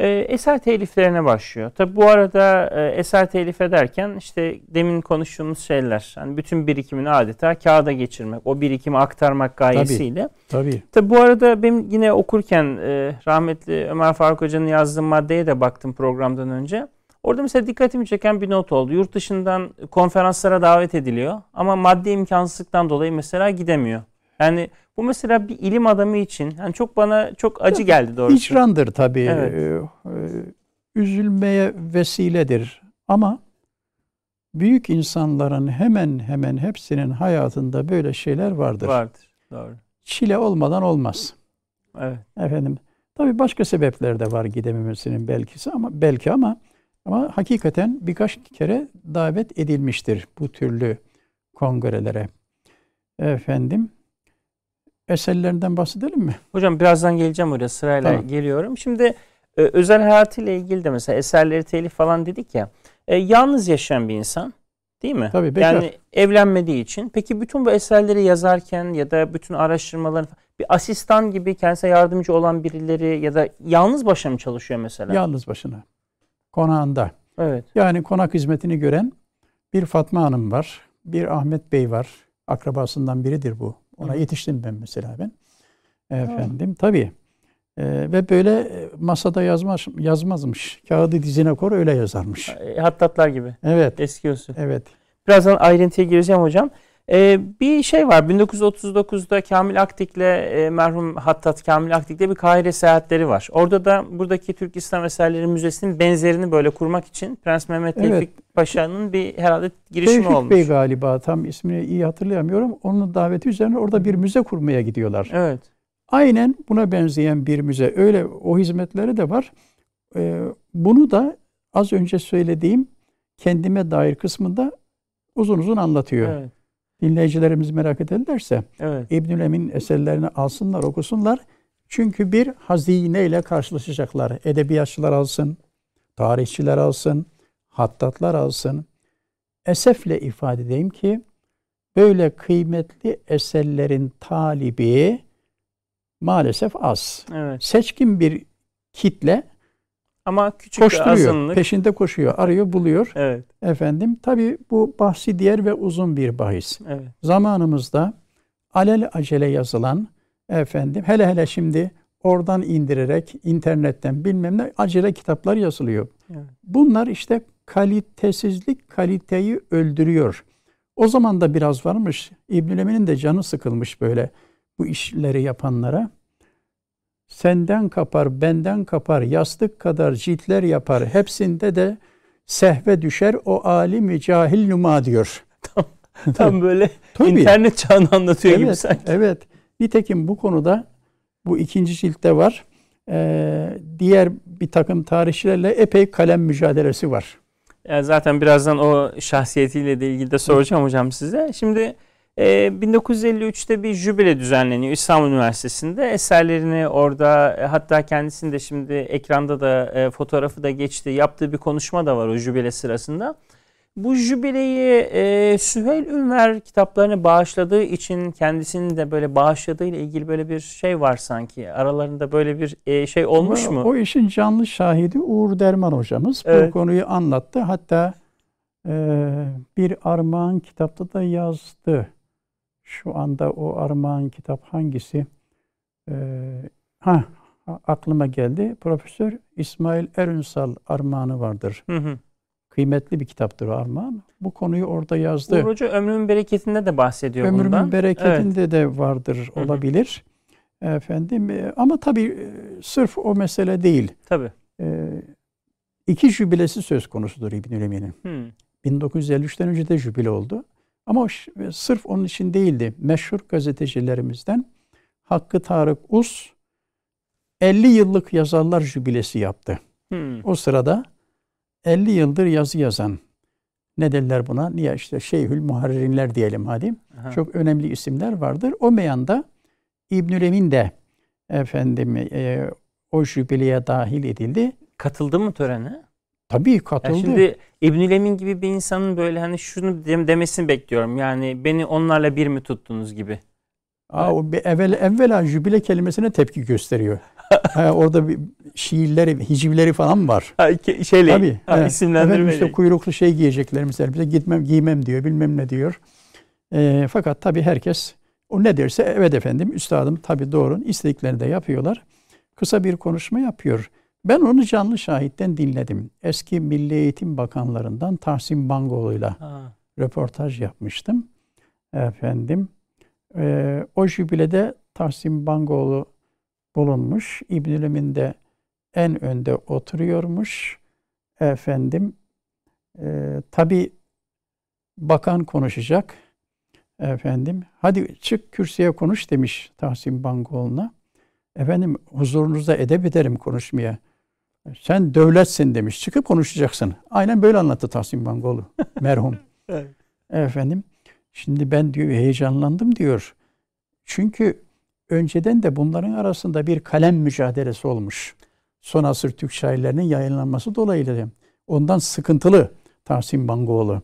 e, eser teliflerine başlıyor. Tabi bu arada e, eser telif ederken işte demin konuştuğumuz şeyler hani bütün birikimini adeta kağıda geçirmek, o birikimi aktarmak gayesiyle. Tabii. Tabii. Tabi bu arada benim yine okurken e, rahmetli Ömer Faruk Hoca'nın yazdığı maddeye de baktım programdan önce. Orada mesela dikkatimi çeken bir not oldu. Yurt dışından konferanslara davet ediliyor ama maddi imkansızlıktan dolayı mesela gidemiyor. Yani bu mesela bir ilim adamı için yani çok bana çok acı geldi doğrusu. Hicrandır tabii. Evet. Üzülmeye vesiledir. Ama büyük insanların hemen hemen hepsinin hayatında böyle şeyler vardır. Vardır. Doğru. Çile olmadan olmaz. Evet. Efendim tabii başka sebepler de var gidememesinin belki ama belki ama ama hakikaten birkaç kere davet edilmiştir bu türlü kongrelere. Efendim eserlerinden bahsedelim mi? Hocam birazdan geleceğim oraya sırayla tamam. geliyorum. Şimdi e, özel hayatıyla ilgili de mesela eserleri telif falan dedik ya. E, yalnız yaşayan bir insan değil mi? Tabii bekar. Yani evlenmediği için. Peki bütün bu eserleri yazarken ya da bütün araştırmaları bir asistan gibi kendisine yardımcı olan birileri ya da yalnız başına mı çalışıyor mesela? Yalnız başına. Konağında. Evet. Yani konak hizmetini gören Bir Fatma Hanım var. Bir Ahmet Bey var. Akrabasından biridir bu. Ona yetiştim ben mesela ben. Efendim tabii. Ee, ve böyle e, masada yazmaz, yazmazmış. Kağıdı dizine kor öyle yazarmış. E, Hattatlar gibi. Evet. Eski usul. Evet. Birazdan ayrıntıya gireceğim hocam. Ee, bir şey var. 1939'da Kamil Aktik'le e, merhum Hattat Kamil Aktik'le bir Kahire seyahatleri var. Orada da buradaki Türk İslam Eserleri Müzesi'nin benzerini böyle kurmak için Prens Mehmet Evet. Tevfik Paşa'nın bir herhalde girişimi Tevfik olmuş. Bey galiba tam ismini iyi hatırlayamıyorum. Onun daveti üzerine orada bir müze kurmaya gidiyorlar. Evet. Aynen buna benzeyen bir müze. Öyle o hizmetleri de var. Ee, bunu da az önce söylediğim kendime dair kısmında uzun uzun anlatıyor. Evet. Dinleyicilerimiz merak ederlerse Evet. İbnül Emin eserlerini alsınlar, okusunlar. Çünkü bir hazineyle karşılaşacaklar. Edebiyatçılar alsın, tarihçiler alsın, hattatlar alsın. Esefle ifade edeyim ki böyle kıymetli eserlerin talibi maalesef az. Evet. Seçkin bir kitle Ama küçük koşturuyor, azınlık. peşinde koşuyor, arıyor, buluyor. Evet. Efendim tabii bu bahsi diğer ve uzun bir bahis Evet. zamanımızda alel acele yazılan efendim hele hele şimdi oradan indirerek internetten bilmem ne acele kitaplar yazılıyor. Evet. Bunlar işte kalitesizlik kaliteyi öldürüyor. O zaman da biraz varmış. İbnül Emin'in de canı sıkılmış böyle bu işleri yapanlara. Senden kapar, benden kapar, yastık kadar ciltler yapar. Hepsinde de sehve düşer o alim cahil numa diyor. Tam böyle Tabii. internet çağını anlatıyor gibi Evet, sanki. evet. Nitekim bu konuda bu ikinci ciltte var. Ee, diğer bir takım tarihçilerle epey kalem mücadelesi var. Yani zaten birazdan o şahsiyetiyle de ilgili de soracağım hocam size. Şimdi e, 1953'te bir jübile düzenleniyor İstanbul Üniversitesi'nde. Eserlerini orada e, hatta kendisinde şimdi ekranda da e, fotoğrafı da geçti. Yaptığı bir konuşma da var o jübile sırasında. Bu jübileyi e, Süheyl Ünver kitaplarını bağışladığı için kendisinin de böyle bağışladığı ile ilgili böyle bir şey var sanki. Aralarında böyle bir e, şey olmuş Ama mu? O işin canlı şahidi Uğur Derman hocamız. Evet. Bu konuyu anlattı. Hatta e, bir armağan kitapta da yazdı. Şu anda o armağan kitap hangisi? E, ha aklıma geldi. Profesör İsmail Erünsal armağanı vardır. Hı hı. Kıymetli bir kitaptır o armağan. Bu konuyu orada yazdı. Uğur Hoca ömrünün bereketinde de bahsediyor bundan. Ömrümün bereketinde Evet. de vardır Hı hı. olabilir. Efendim e, ama tabii e, sırf o mesele değil. Tabii. E, iki jübilesi söz konusudur İbnül Emin'in. Hı. 1953'ten önce de jübile oldu. Ama e, sırf onun için değildi. Meşhur gazetecilerimizden Hakkı Tarık Us 50 yıllık yazarlar jübilesi yaptı. Hı. O sırada 50 yıldır yazı yazan ne derler buna? Niye işte Şeyhül Muharririnler diyelim hadi. Aha. Çok önemli isimler vardır. O meyanda İbnül Emin de efendim e, o jübileye dahil edildi. Katıldı mı törene? Tabii katıldı. şimdi İbnül Emin gibi bir insanın böyle hani şunu dem- demesini bekliyorum. Yani beni onlarla bir mi tuttunuz gibi. Aa, o bir evvel, evvela jübile kelimesine tepki gösteriyor. ha, orada bir şiirleri, hicivleri falan var. Ha, ke- şeyle Tabii. ha, he. isimlendirmeyle. İşte kuyruklu şey giyecekler mesela. Bize gitmem, giymem diyor, bilmem ne diyor. E, fakat tabii herkes o ne derse evet efendim, üstadım tabii doğru. istediklerini de yapıyorlar. Kısa bir konuşma yapıyor. Ben onu canlı şahitten dinledim. Eski Milli Eğitim Bakanlarından Tahsin Bangoğlu'yla röportaj yapmıştım. Efendim e, o jübilede Tahsin Bangoğlu bulunmuş. İbnül Emin de en önde oturuyormuş. Efendim e, tabi bakan konuşacak. Efendim hadi çık kürsüye konuş demiş Tahsin Bangoğlu'na. Efendim huzurunuzda edep ederim konuşmaya. Sen devletsin demiş. Çıkıp konuşacaksın. Aynen böyle anlattı Tahsin Bangoğlu merhum. Evet. Efendim şimdi ben diyor heyecanlandım diyor. Çünkü önceden de bunların arasında bir kalem mücadelesi olmuş. Son asır Türk şairlerinin yayınlanması dolayısıyla ondan sıkıntılı Tahsin Bangoğlu.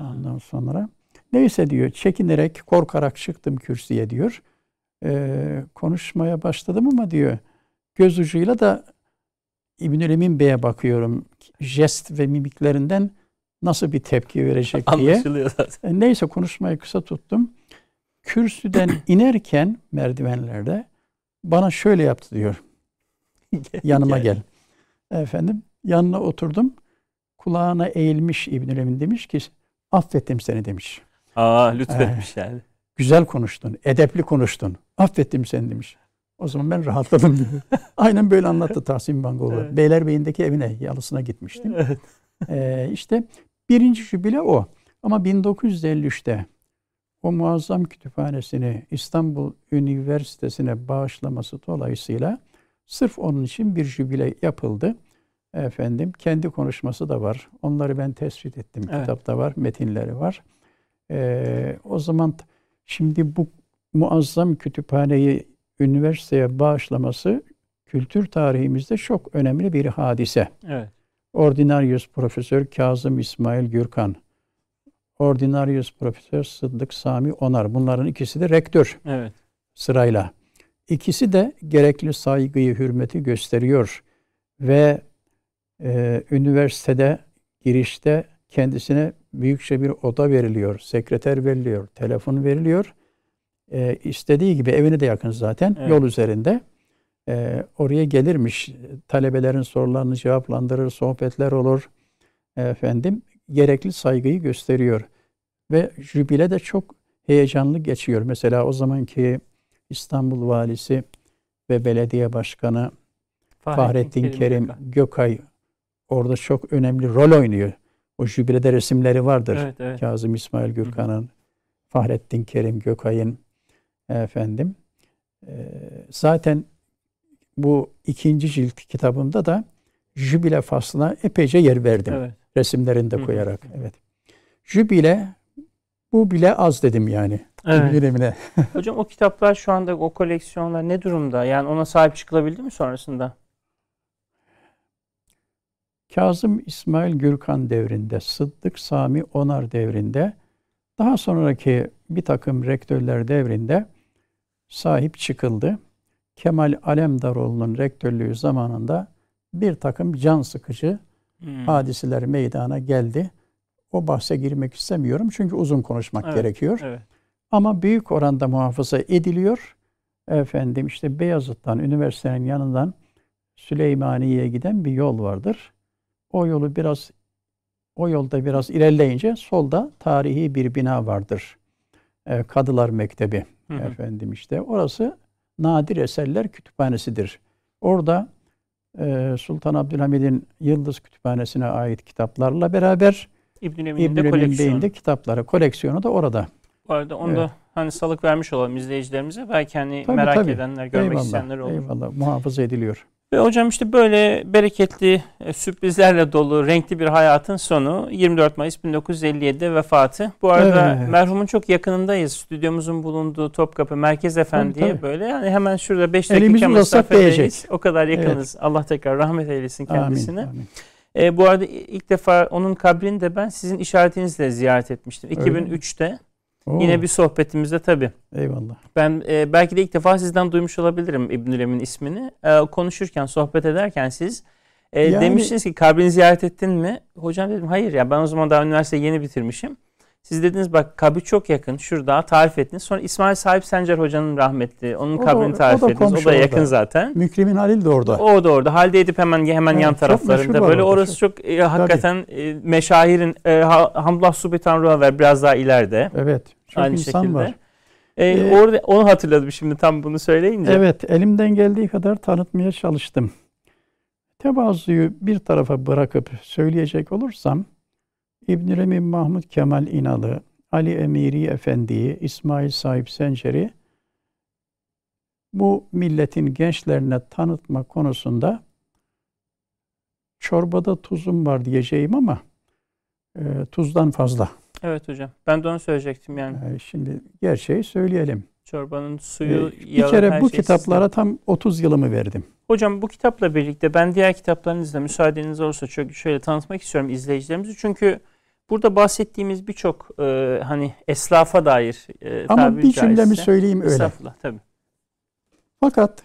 Ondan sonra neyse diyor çekinerek korkarak çıktım kürsüye diyor. Ee, konuşmaya başladım ama diyor göz ucuyla da İbnül Emin Bey'e bakıyorum. Jest ve mimiklerinden nasıl bir tepki verecek diye. Anlaşılıyor zaten. E, Neyse konuşmayı kısa tuttum. Kürsüden inerken merdivenlerde bana şöyle yaptı diyor. Yanıma gel. Efendim yanına oturdum. Kulağına eğilmiş İbnül Emin demiş ki affettim seni demiş. Aa lütfetmiş yani. Güzel konuştun, edepli konuştun. Affettim seni demiş. O zaman ben rahatladım diyor. Aynen böyle anlattı Tahsin Bangoğlu. Evet. Beylerbeyi'ndeki evine, yalısına gitmiştim. Evet. Ee, işte birinci jübile o. Ama 1953'te o muazzam kütüphanesini İstanbul Üniversitesi'ne bağışlaması dolayısıyla sırf onun için bir jübile yapıldı. Efendim kendi konuşması da var. Onları ben tespit ettim. Evet. Kitapta var, metinleri var. Ee, o zaman şimdi bu muazzam kütüphaneyi üniversiteye bağışlaması kültür tarihimizde çok önemli bir hadise. Evet. Ordinarius Profesör Kazım İsmail Gürkan, Ordinarius Profesör Sıddık Sami Onar. Bunların ikisi de rektör Evet. sırayla. İkisi de gerekli saygıyı, hürmeti gösteriyor ve e, üniversitede girişte kendisine büyükçe bir oda veriliyor, sekreter veriliyor, telefon veriliyor. E, istediği gibi evine de yakın zaten Evet. yol üzerinde. E, oraya gelirmiş, talebelerin sorularını cevaplandırır, sohbetler olur. Efendim gerekli saygıyı gösteriyor ve jübile de çok heyecanlı geçiyor. Mesela o zamanki İstanbul valisi ve belediye başkanı Fahrettin Kerim Gökay. Gökay orada çok önemli rol oynuyor. O jübilede resimleri vardır. Evet, evet. Kazım İsmail Gürkan'ın, Fahrettin Kerim Gökay'ın efendim. Ee, zaten bu ikinci cilt kitabımda da jübile faslına epeyce yer verdim. Evet. Resimlerini de Hı hı. koyarak. Evet. Jübile bu bile az dedim yani. Evet. Hocam o kitaplar şu anda o koleksiyonlar ne durumda? Yani ona sahip çıkılabildi mi sonrasında? Kazım İsmail Gürkan devrinde, Sıddık Sami Onar devrinde, daha sonraki bir takım rektörler devrinde sahip çıkıldı. Kemal Alemdaroğlu'nun rektörlüğü zamanında bir takım can sıkıcı Hmm. hadiseler meydana geldi. O bahse girmek istemiyorum çünkü uzun konuşmak Evet, gerekiyor. Evet. Ama büyük oranda muhafaza ediliyor. Efendim işte Beyazıt'tan, üniversitenin yanından Süleymaniye'ye giden bir yol vardır. O yolu biraz, o yolda biraz ilerleyince solda tarihi bir bina vardır. Ee, Kadılar Mektebi. Hı hı. Efendim işte orası Nadir Eserler Kütüphanesi'dir. Orada e, Sultan Abdülhamid'in Yıldız Kütüphanesi'ne ait kitaplarla beraber İbn Emin'in de koleksiyonu. De kitapları, koleksiyonu da orada. Bu arada onu Evet. da hani salık vermiş olalım izleyicilerimize. Belki hani Tabii, merak tabii. edenler, görmek eyvallah, isteyenler olur. eyvallah. Muhafaza ediliyor. Ve hocam işte böyle bereketli, e, sürprizlerle dolu, renkli bir hayatın sonu 24 Mayıs 1957'de vefatı. Bu arada Evet. merhumun çok yakınındayız. Stüdyomuzun bulunduğu Topkapı Merkez Efendi'ye tabii. böyle yani hemen şurada 5 Elimizi dakika mesafedeyiz. O kadar yakınız. Allah tekrar rahmet eylesin kendisine. Amin. amin. E, bu arada ilk defa onun kabrini de ben sizin işaretinizle ziyaret etmiştim. Öyle mi? 2003'te. Oo, Yine bir sohbetimizde tabii. Eyvallah. Ben e, belki de ilk defa sizden duymuş olabilirim İbnül Emin ismini. E, konuşurken, sohbet ederken siz e, Yani- demiştiniz ki kabrini ziyaret ettin mi? Hocam dedim hayır ya ben o zaman daha üniversiteyi yeni bitirmişim. Siz dediniz bak kabri çok yakın şurada tarif ettiniz. Sonra İsmail Sahip Sencer hocanın rahmetli. Onun O da- kabrini o tarif da ettiniz. O da yakın orada. zaten. Mükrimin Halil de orada. O da orada. Halde edip hemen hemen Evet, yan taraflarında. Böyle orada, orası çok. çok e, hakikaten e, meşahirin e, Ha- Hamdullah Subetan Ruhaver biraz daha ileride. Evet. Çok Aynı insan şekilde. var. E, Ee, orada onu hatırladım şimdi tam bunu söyleyince. Evet, elimden geldiği kadar tanıtmaya çalıştım. Tevazuyu bir tarafa bırakıp söyleyecek olursam, İbn Emin Mahmud Kemal İnalı, Ali Emiri Efendi'yi, İsmail Sahip Sencer'i bu milletin gençlerine tanıtma konusunda çorbada tuzum var diyeceğim ama e, tuzdan fazla. Evet hocam. Ben de onu söyleyecektim yani. E, şimdi gerçeği söyleyelim. Çorbanın E, suyu, bir yağı, kere bu şey kitaplara sizde. tam 30 yılımı verdim. Hocam bu kitapla birlikte ben diğer kitaplarınızla müsaadeniz olursa çok şöyle tanıtmak istiyorum izleyicilerimizi. Çünkü burada bahsettiğimiz birçok e, hani eslafa dair e, Ama bir cümlemi söyleyeyim öyle. Estağfurullah tabii. Fakat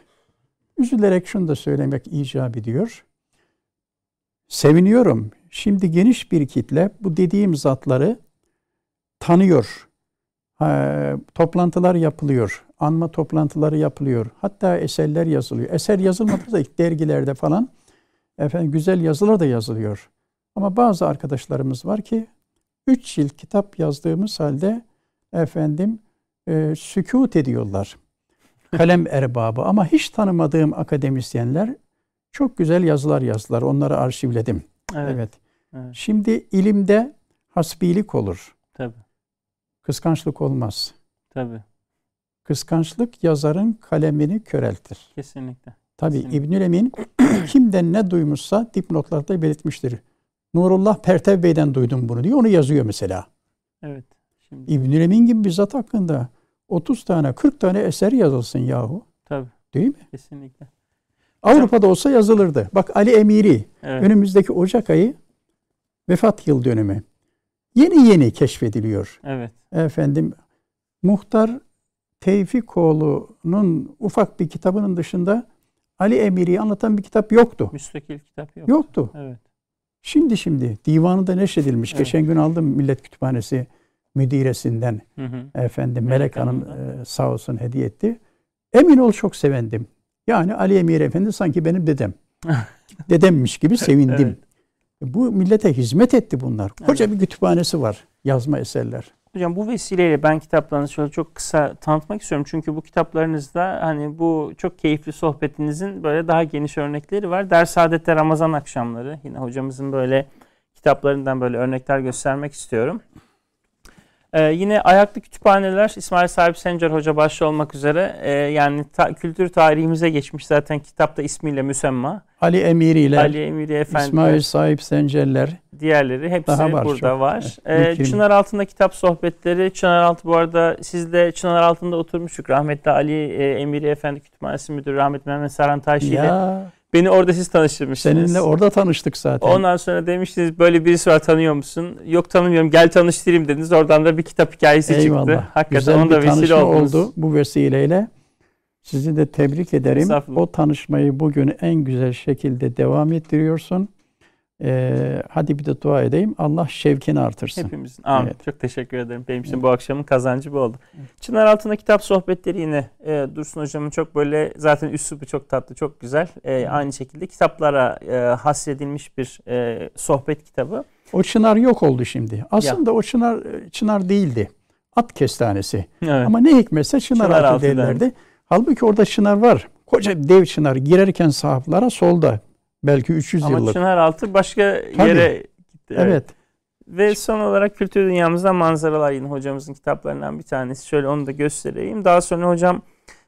üzülerek şunu da söylemek icap ediyor. Seviniyorum. Şimdi geniş bir kitle bu dediğim zatları tanıyor. Ha, toplantılar yapılıyor. Anma toplantıları yapılıyor. Hatta eserler yazılıyor. Eser yazılmadı da dergilerde falan efendim güzel yazılar da yazılıyor. Ama bazı arkadaşlarımız var ki 3 yıl kitap yazdığımız halde efendim e, sükut ediyorlar. Kalem erbabı ama hiç tanımadığım akademisyenler çok güzel yazılar yazdılar. Onları arşivledim. Evet. Evet. evet. Şimdi ilimde hasbilik olur. Tabii. Kıskançlık olmaz. Tabii. Kıskançlık yazarın kalemini köreltir. Kesinlikle. Tabi Kesinlikle. İbnül Emin kimden ne duymuşsa dipnotlarda belirtmiştir. Nurullah Pertev Bey'den duydum bunu diyor. Onu yazıyor mesela. Evet. Şimdi İbnül Emin gibi bir zat hakkında 30 tane 40 tane eser yazılsın yahu. tabii. Değil mi? Kesinlikle. Avrupa'da olsa yazılırdı. Bak Ali Emiri Evet. önümüzdeki Ocak ayı vefat yıl dönümü. Yeni yeni keşfediliyor. Evet. Efendim Muhtar Tevfikoğlu'nun ufak bir kitabının dışında Ali Emiri'yi anlatan bir kitap yoktu. Müstakil kitap yok. Yoktu. Evet. Şimdi şimdi divanı da neşredilmiş. Evet. Geçen gün aldım Millet Kütüphanesi müdiresinden Hı hı. efendim Melek Melek Hanım e, sağ olsun hediye etti. Emin ol çok sevindim. Yani Ali Emir Efendi sanki benim dedem. Dedemmiş gibi sevindim. Bu millete hizmet etti bunlar. Koca bir kütüphanesi var. Yazma eserler. Hocam bu vesileyle ben kitaplarınızı şöyle çok kısa tanıtmak istiyorum. Çünkü bu kitaplarınızda hani bu çok keyifli sohbetinizin böyle daha geniş örnekleri var. Ders Saadet'te Ramazan akşamları. Yine hocamızın böyle kitaplarından böyle örnekler göstermek istiyorum. Ee, yine ayaklı kütüphaneler İsmail Sahip Sencer Hoca başta olmak üzere e, yani ta- kültür tarihimize geçmiş zaten kitapta ismiyle müsemma. Ali Emiri ile Ali Emiri Efendi İsmail Sahip Sencerler. diğerleri hepsi Daha var burada çok. var. Ee. Çınar Altında kitap sohbetleri. Çınar Altı bu arada sizle Çınar Altında oturmuştuk. Rahmetli Ali e, Emiri Efendi Kütüphanesi Müdürü Rahmetli Mehmet Saran Taşi ile beni orada siz tanıştırmıştınız. seninle orada tanıştık zaten. Ondan sonra demiştiniz böyle birisi var tanıyor musun? Yok tanımıyorum gel tanıştırayım dediniz. Oradan da bir kitap hikayesi çıktı. Eyvallah. Hakikaten Güzel ona bir vesile tanışma oldunuz. oldu bu vesileyle. Sizi de tebrik ederim. O tanışmayı bugün en güzel şekilde devam ettiriyorsun. Ee, hadi bir de dua edeyim. Allah şevkini artırsın. Hepimizin. Amin. Evet. Çok teşekkür ederim. Benim için bu akşamın kazancı bu oldu. Çınar Altında kitap sohbetleri yine e, Dursun Hocam'ın çok böyle zaten üslubu çok tatlı, çok güzel. E, aynı şekilde kitaplara e, hasredilmiş bir e, sohbet kitabı. O çınar yok oldu şimdi. Aslında o çınar çınar değildi. At kestanesi. Evet. Ama ne hikmetse çınar, Çınar altı derlerdi. Halbuki orada çınar var. Koca dev çınar girerken sahaflara solda. Belki 300 Ama yıllık. Çınar Altı başka Tabii. yere gitti. evet. Ve son olarak kültür dünyamızda manzaralar yine hocamızın kitaplarından bir tanesi. Şöyle onu da göstereyim. Daha sonra hocam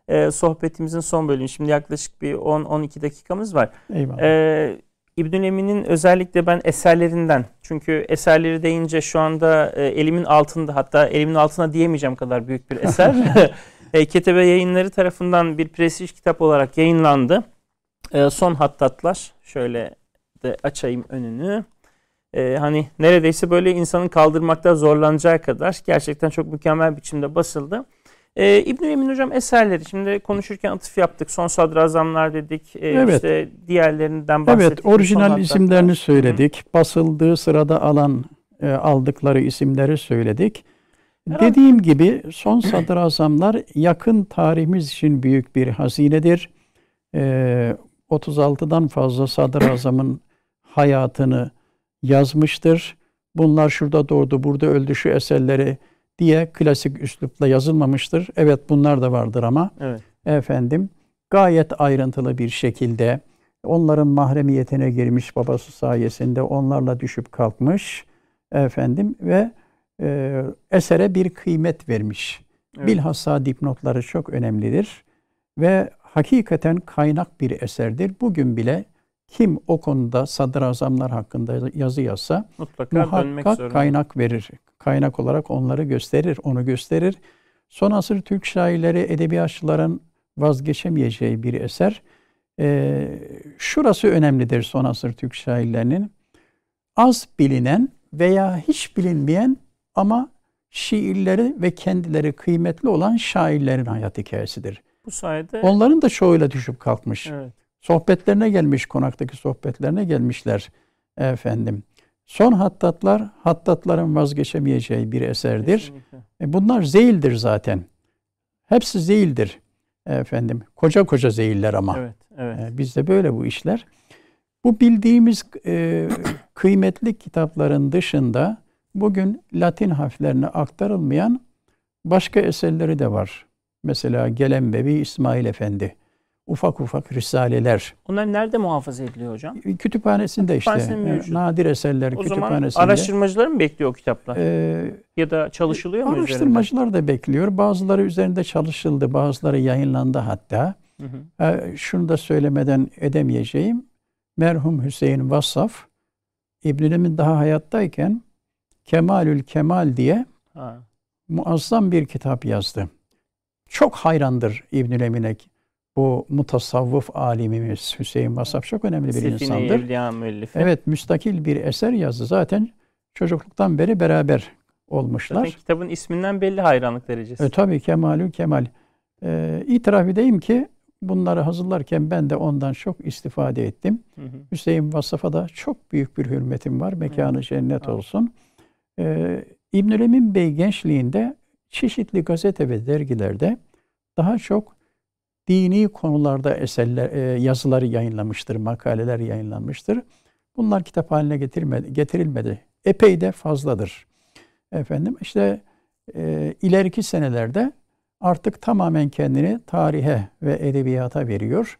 e, sohbetimizin son bölümü. Şimdi yaklaşık bir 10-12 dakikamız var. Eyvallah. Ee, İbnül Emin'in özellikle ben eserlerinden çünkü eserleri deyince şu anda e, elimin altında hatta elimin altına diyemeyeceğim kadar büyük bir eser. e, Ketebe yayınları tarafından bir prestij kitap olarak yayınlandı. E, Son Hattatlar şöyle de açayım önünü. E, hani neredeyse böyle insanın kaldırmakta zorlanacağı kadar gerçekten çok mükemmel biçimde basıldı. Ee, İbn Emin hocam eserleri şimdi konuşurken atıf yaptık. Son sadrazamlar dedik. Ee, Evet. işte diğerlerinden bahsettik. Evet, orijinal isimlerini hattatlar. söyledik. Basıldığı sırada alan e, aldıkları isimleri söyledik. Herhalde- Dediğim gibi son sadrazamlar yakın tarihimiz için büyük bir hazinedir. E, 36'dan fazla sadrazamın hayatını yazmıştır. Bunlar şurada doğdu, burada öldü şu eserleri diye klasik üslupla yazılmamıştır. Evet bunlar da vardır ama Evet. efendim gayet ayrıntılı bir şekilde onların mahremiyetine girmiş babası sayesinde onlarla düşüp kalkmış efendim ve e, esere bir kıymet vermiş. evet. Bilhassa dipnotları çok önemlidir ve hakikaten kaynak bir eserdir. Bugün bile kim o konuda sadrazamlar hakkında yazı yazsa Mutlaka muhakkak kaynak verir. Kaynak olarak onları gösterir, onu gösterir. Son asır Türk şairleri, edebiyatçıların vazgeçemeyeceği bir eser. Ee, şurası önemlidir son asır Türk şairlerinin. Az bilinen veya hiç bilinmeyen ama şiirleri ve kendileri kıymetli olan şairlerin hayat hikayesidir. Bu sayede Onların da çoğuyla düşüp kalkmış. evet. Sohbetlerine gelmiş, konaktaki sohbetlerine gelmişler efendim. Son hattatlar, hattatların vazgeçemeyeceği bir eserdir. E bunlar zeyildir zaten. Hepsi zeyildir. Efendim, koca koca zeyiller ama. Evet, evet. E, bizde böyle bu işler. Bu bildiğimiz e, kıymetli kitapların dışında bugün Latin harflerine aktarılmayan başka eserleri de var. Mesela Gelenbebi İsmail Efendi ufak ufak risaleler. Onlar nerede muhafaza ediliyor hocam? Kütüphanesinde işte. Mevcut. Nadir eserler o kütüphanesinde. O zaman araştırmacılar mı bekliyor o kitaplar? Ee, ya da çalışılıyor mu Araştırmacılar üzerinde? da bekliyor. Bazıları üzerinde çalışıldı. Bazıları yayınlandı hatta. Hı hı. Şunu da söylemeden edemeyeceğim. Merhum Hüseyin Vassaf İbn-i daha hayattayken Kemalül Kemal diye ha. muazzam bir kitap yazdı. Çok hayrandır İbnül Emin'e bu mutasavvıf alimimiz Hüseyin Vasaf çok önemli bir Sefine insandır. Evet, müstakil bir eser yazdı. Zaten çocukluktan beri beraber olmuşlar. Zaten kitabın isminden belli hayranlık derecesi. E, tabii Kemalü Kemal. E, itiraf edeyim ki bunları hazırlarken ben de ondan çok istifade ettim. Hı hı. Hüseyin Vasaf'a da çok büyük bir hürmetim var. Mekanı hı. cennet hı. olsun. E, İbnül Emin Bey gençliğinde çeşitli gazete ve dergilerde daha çok dini konularda eserler, e, yazıları yayınlamıştır, makaleler yayınlanmıştır. Bunlar kitap haline getirilmedi. getirilmedi. Epey de fazladır. Efendim işte e, ileriki senelerde artık tamamen kendini tarihe ve edebiyata veriyor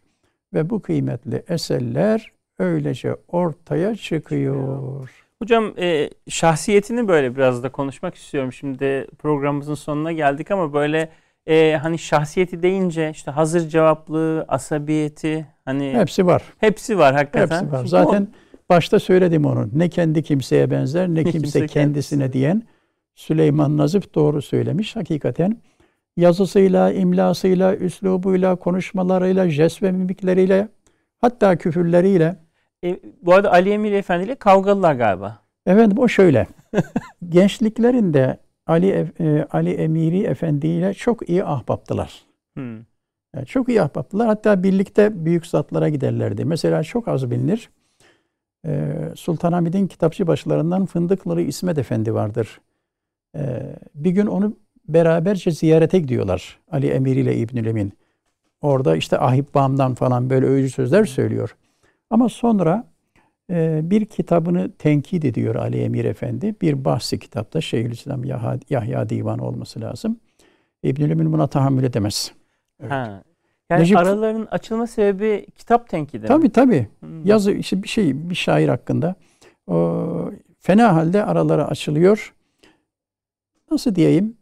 ve bu kıymetli eserler öylece ortaya çıkıyor. Hocam e, şahsiyetini böyle biraz da konuşmak istiyorum. Şimdi programımızın sonuna geldik ama böyle e, hani şahsiyeti deyince işte hazır cevaplı, asabiyeti hani hepsi var. Hepsi var hakikaten. Hepsi var. Çünkü Zaten o, başta söyledim onu. Ne kendi kimseye benzer ne, ne kimse, kimse kendisine kendisi. diyen Süleyman Nazif doğru söylemiş. Hakikaten yazısıyla, imlasıyla, üslubuyla, konuşmalarıyla, jest ve mimikleriyle hatta küfürleriyle. E, bu arada Ali Emir Efendi ile kavgalılar galiba. Evet o şöyle. Gençliklerinde Ali e, Ali Emiri Efendi ile çok iyi ahbaptılar. Hmm. Yani çok iyi ahbaptılar. Hatta birlikte büyük zatlara giderlerdi. Mesela çok az bilinir. E, Sultanahmet'in kitapçı başlarından Fındıklılı İsmet Efendi vardır. E, bir gün onu beraberce ziyarete gidiyorlar. Ali Emiri ile İbnül Emin. Orada işte Ahibbam'dan falan böyle övücü sözler söylüyor. Ama sonra ee, bir kitabını tenkit ediyor Ali Emir Efendi. Bir bahsi kitapta Şeyhülislam Yahya, Yahya Divanı olması lazım. İbnül Emin buna tahammül edemez. Evet. Ha. Yani Necip, araların açılma sebebi kitap tenkidi Tabii tabii. Hmm. Yazı işte bir şey bir şair hakkında. O, fena halde araları açılıyor. Nasıl diyeyim?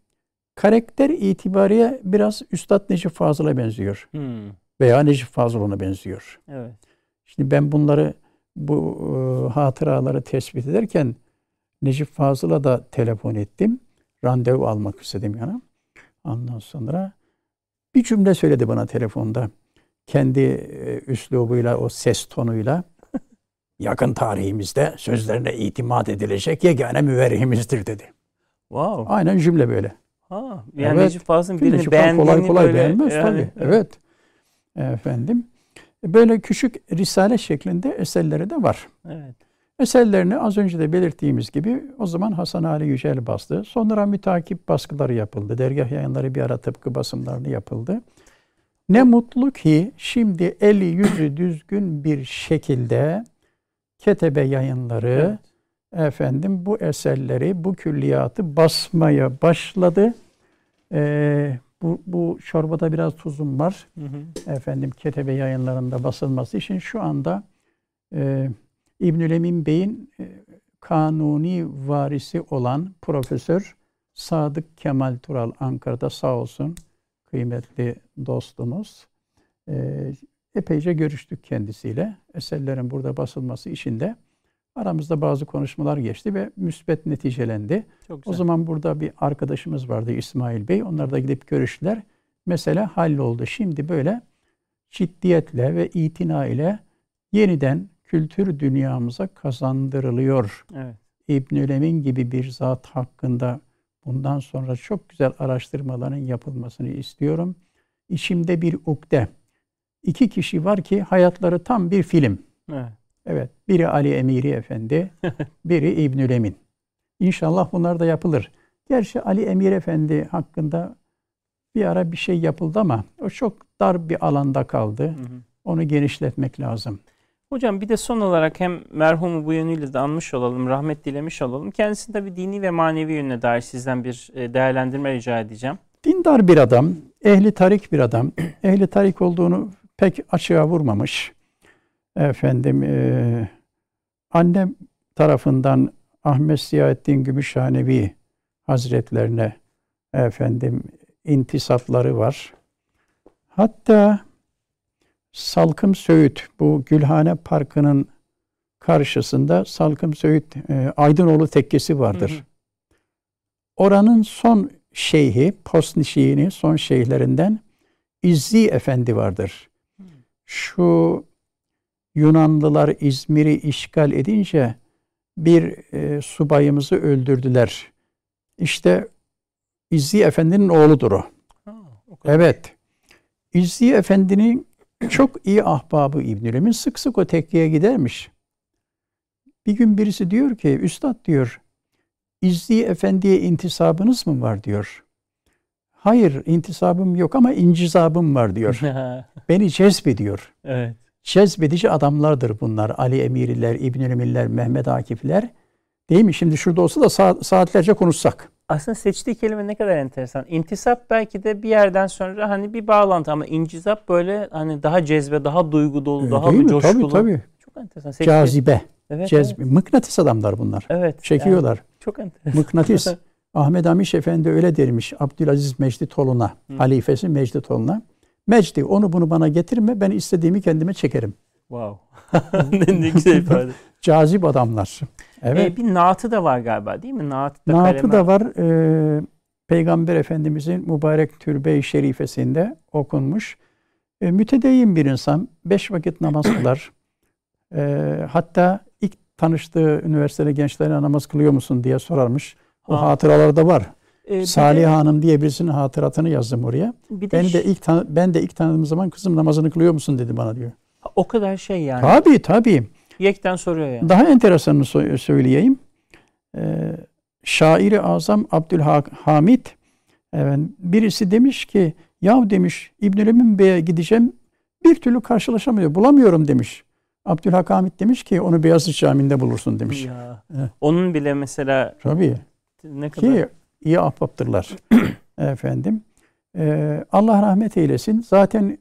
Karakter itibariyle biraz Üstad Necip Fazıl'a benziyor. Hmm. Veya Necip Fazıl ona benziyor. Evet. Şimdi ben bunları bu e, hatıraları tespit ederken Necip Fazıl'a da telefon ettim. Randevu almak istedim yana. Ondan sonra bir cümle söyledi bana telefonda. Kendi e, üslubuyla, o ses tonuyla yakın tarihimizde sözlerine itimat edilecek yegane müverrihimizdir dedi. Wow. Aynen cümle böyle. Ha, yani evet. Necip Fazıl'ın birini beğendiğini kolay kolay böyle, beğenmez yani, tabii. Evet. evet. Efendim. Böyle küçük risale şeklinde eserleri de var. Evet. Eserlerini az önce de belirttiğimiz gibi o zaman Hasan Ali Yücel bastı. Sonra mütakip baskıları yapıldı. Dergah yayınları bir ara tıpkı basımlarını yapıldı. Ne mutlu ki şimdi eli yüzü düzgün bir şekilde Ketebe yayınları evet. efendim bu eserleri, bu külliyatı basmaya başladı. Ee, bu, bu çorbada biraz tuzum var. Hı hı. Efendim Ketebe yayınlarında basılması için şu anda e, İbnül Emin Bey'in e, kanuni varisi olan Profesör Sadık Kemal Tural Ankara'da sağ olsun kıymetli dostumuz. E, epeyce görüştük kendisiyle. Eserlerin burada basılması için de Aramızda bazı konuşmalar geçti ve müsbet neticelendi. Çok güzel. O zaman burada bir arkadaşımız vardı İsmail Bey. Onlar da gidip görüştüler. Mesele halloldu. Şimdi böyle ciddiyetle ve itina ile yeniden kültür dünyamıza kazandırılıyor. Evet. İbnül Emin gibi bir zat hakkında bundan sonra çok güzel araştırmaların yapılmasını istiyorum. İçimde bir ukde. İki kişi var ki hayatları tam bir film. Evet. Evet. Biri Ali Emiri Efendi, biri İbnül Emin. İnşallah bunlar da yapılır. Gerçi Ali Emir Efendi hakkında bir ara bir şey yapıldı ama o çok dar bir alanda kaldı. Hı hı. Onu genişletmek lazım. Hocam bir de son olarak hem merhumu bu yönüyle de anmış olalım, rahmet dilemiş olalım. Kendisi tabi dini ve manevi yönüne dair sizden bir e, değerlendirme rica edeceğim. Dindar bir adam, ehli tarik bir adam. ehli tarik olduğunu pek açığa vurmamış. Efendim, e, annem tarafından Ahmet Ziyaettin Gümüşhanevi Hazretlerine efendim intisapları var. Hatta Salkım Söğüt bu Gülhane Parkı'nın karşısında Salkım Söğüt e, Aydınoğlu Tekkesi vardır. Hı hı. Oranın son şeyhi, Posnişiğini son şeyhlerinden İzzi Efendi vardır. Şu Yunanlılar İzmir'i işgal edince bir e, subayımızı öldürdüler. İşte İzzi Efendi'nin oğludur o. Ha, o evet. İzzi Efendi'nin çok iyi ahbabı İbnül sık sık o tekkiye gidermiş. Bir gün birisi diyor ki, Üstad diyor, İzzi Efendi'ye intisabınız mı var diyor. Hayır intisabım yok ama incizabım var diyor. Beni cezbediyor. Evet. Cezbedici adamlardır bunlar. Ali Emiriler, İbnül Emirler, Mehmet Akifler. Değil mi? Şimdi şurada olsa da saat, saatlerce konuşsak. Aslında seçtiği kelime ne kadar enteresan. İntisap belki de bir yerden sonra hani bir bağlantı ama incizap böyle hani daha cezbe, daha duygu dolu, Öyle daha bir coşkulu. Tabii tabii. Çok enteresan. Seçtiği... Cazibe. Evet, Cezbe. Evet. Mıknatıs adamlar bunlar. Evet. Çekiyorlar. Yani çok enteresan. Mıknatıs. Ahmet Amiş Efendi öyle dermiş Abdülaziz Mecditoğlu'na, halifesi Mecditoğlu'na. Mecdi onu bunu bana getirme ben istediğimi kendime çekerim. Wow. ne güzel ifade. Cazip adamlar. Evet. Ee, bir naatı da var galiba değil mi? Naat da naatı kaleme... da var. Ee, Peygamber Efendimizin mübarek türbe-i şerifesinde okunmuş. E, mütedeyyin bir insan. Beş vakit namaz kılar. E, hatta ilk tanıştığı üniversitede gençlerine namaz kılıyor musun diye sorarmış. O ha. hatıralarda var. Ee, Salih de, Hanım diye birisinin hatıratını yazdım oraya. Bir de ben de ilk ben de ilk tanıdığım zaman kızım namazını kılıyor musun dedi bana diyor. O kadar şey yani. Tabii tabii. Yekten soruyor yani. Daha enteresanını söyleyeyim. Ee, şairi azam Abdülhamid evet, birisi demiş ki ya demiş İbnül Emin Bey'e gideceğim bir türlü karşılaşamıyor. Bulamıyorum demiş. Abdülhakamit demiş ki onu Beyazıt Camii'nde bulursun demiş. Ya. Evet. Onun bile mesela Tabii. Ne kadar? Ki iyi ahbaptırlar. Efendim. Ee, Allah rahmet eylesin. Zaten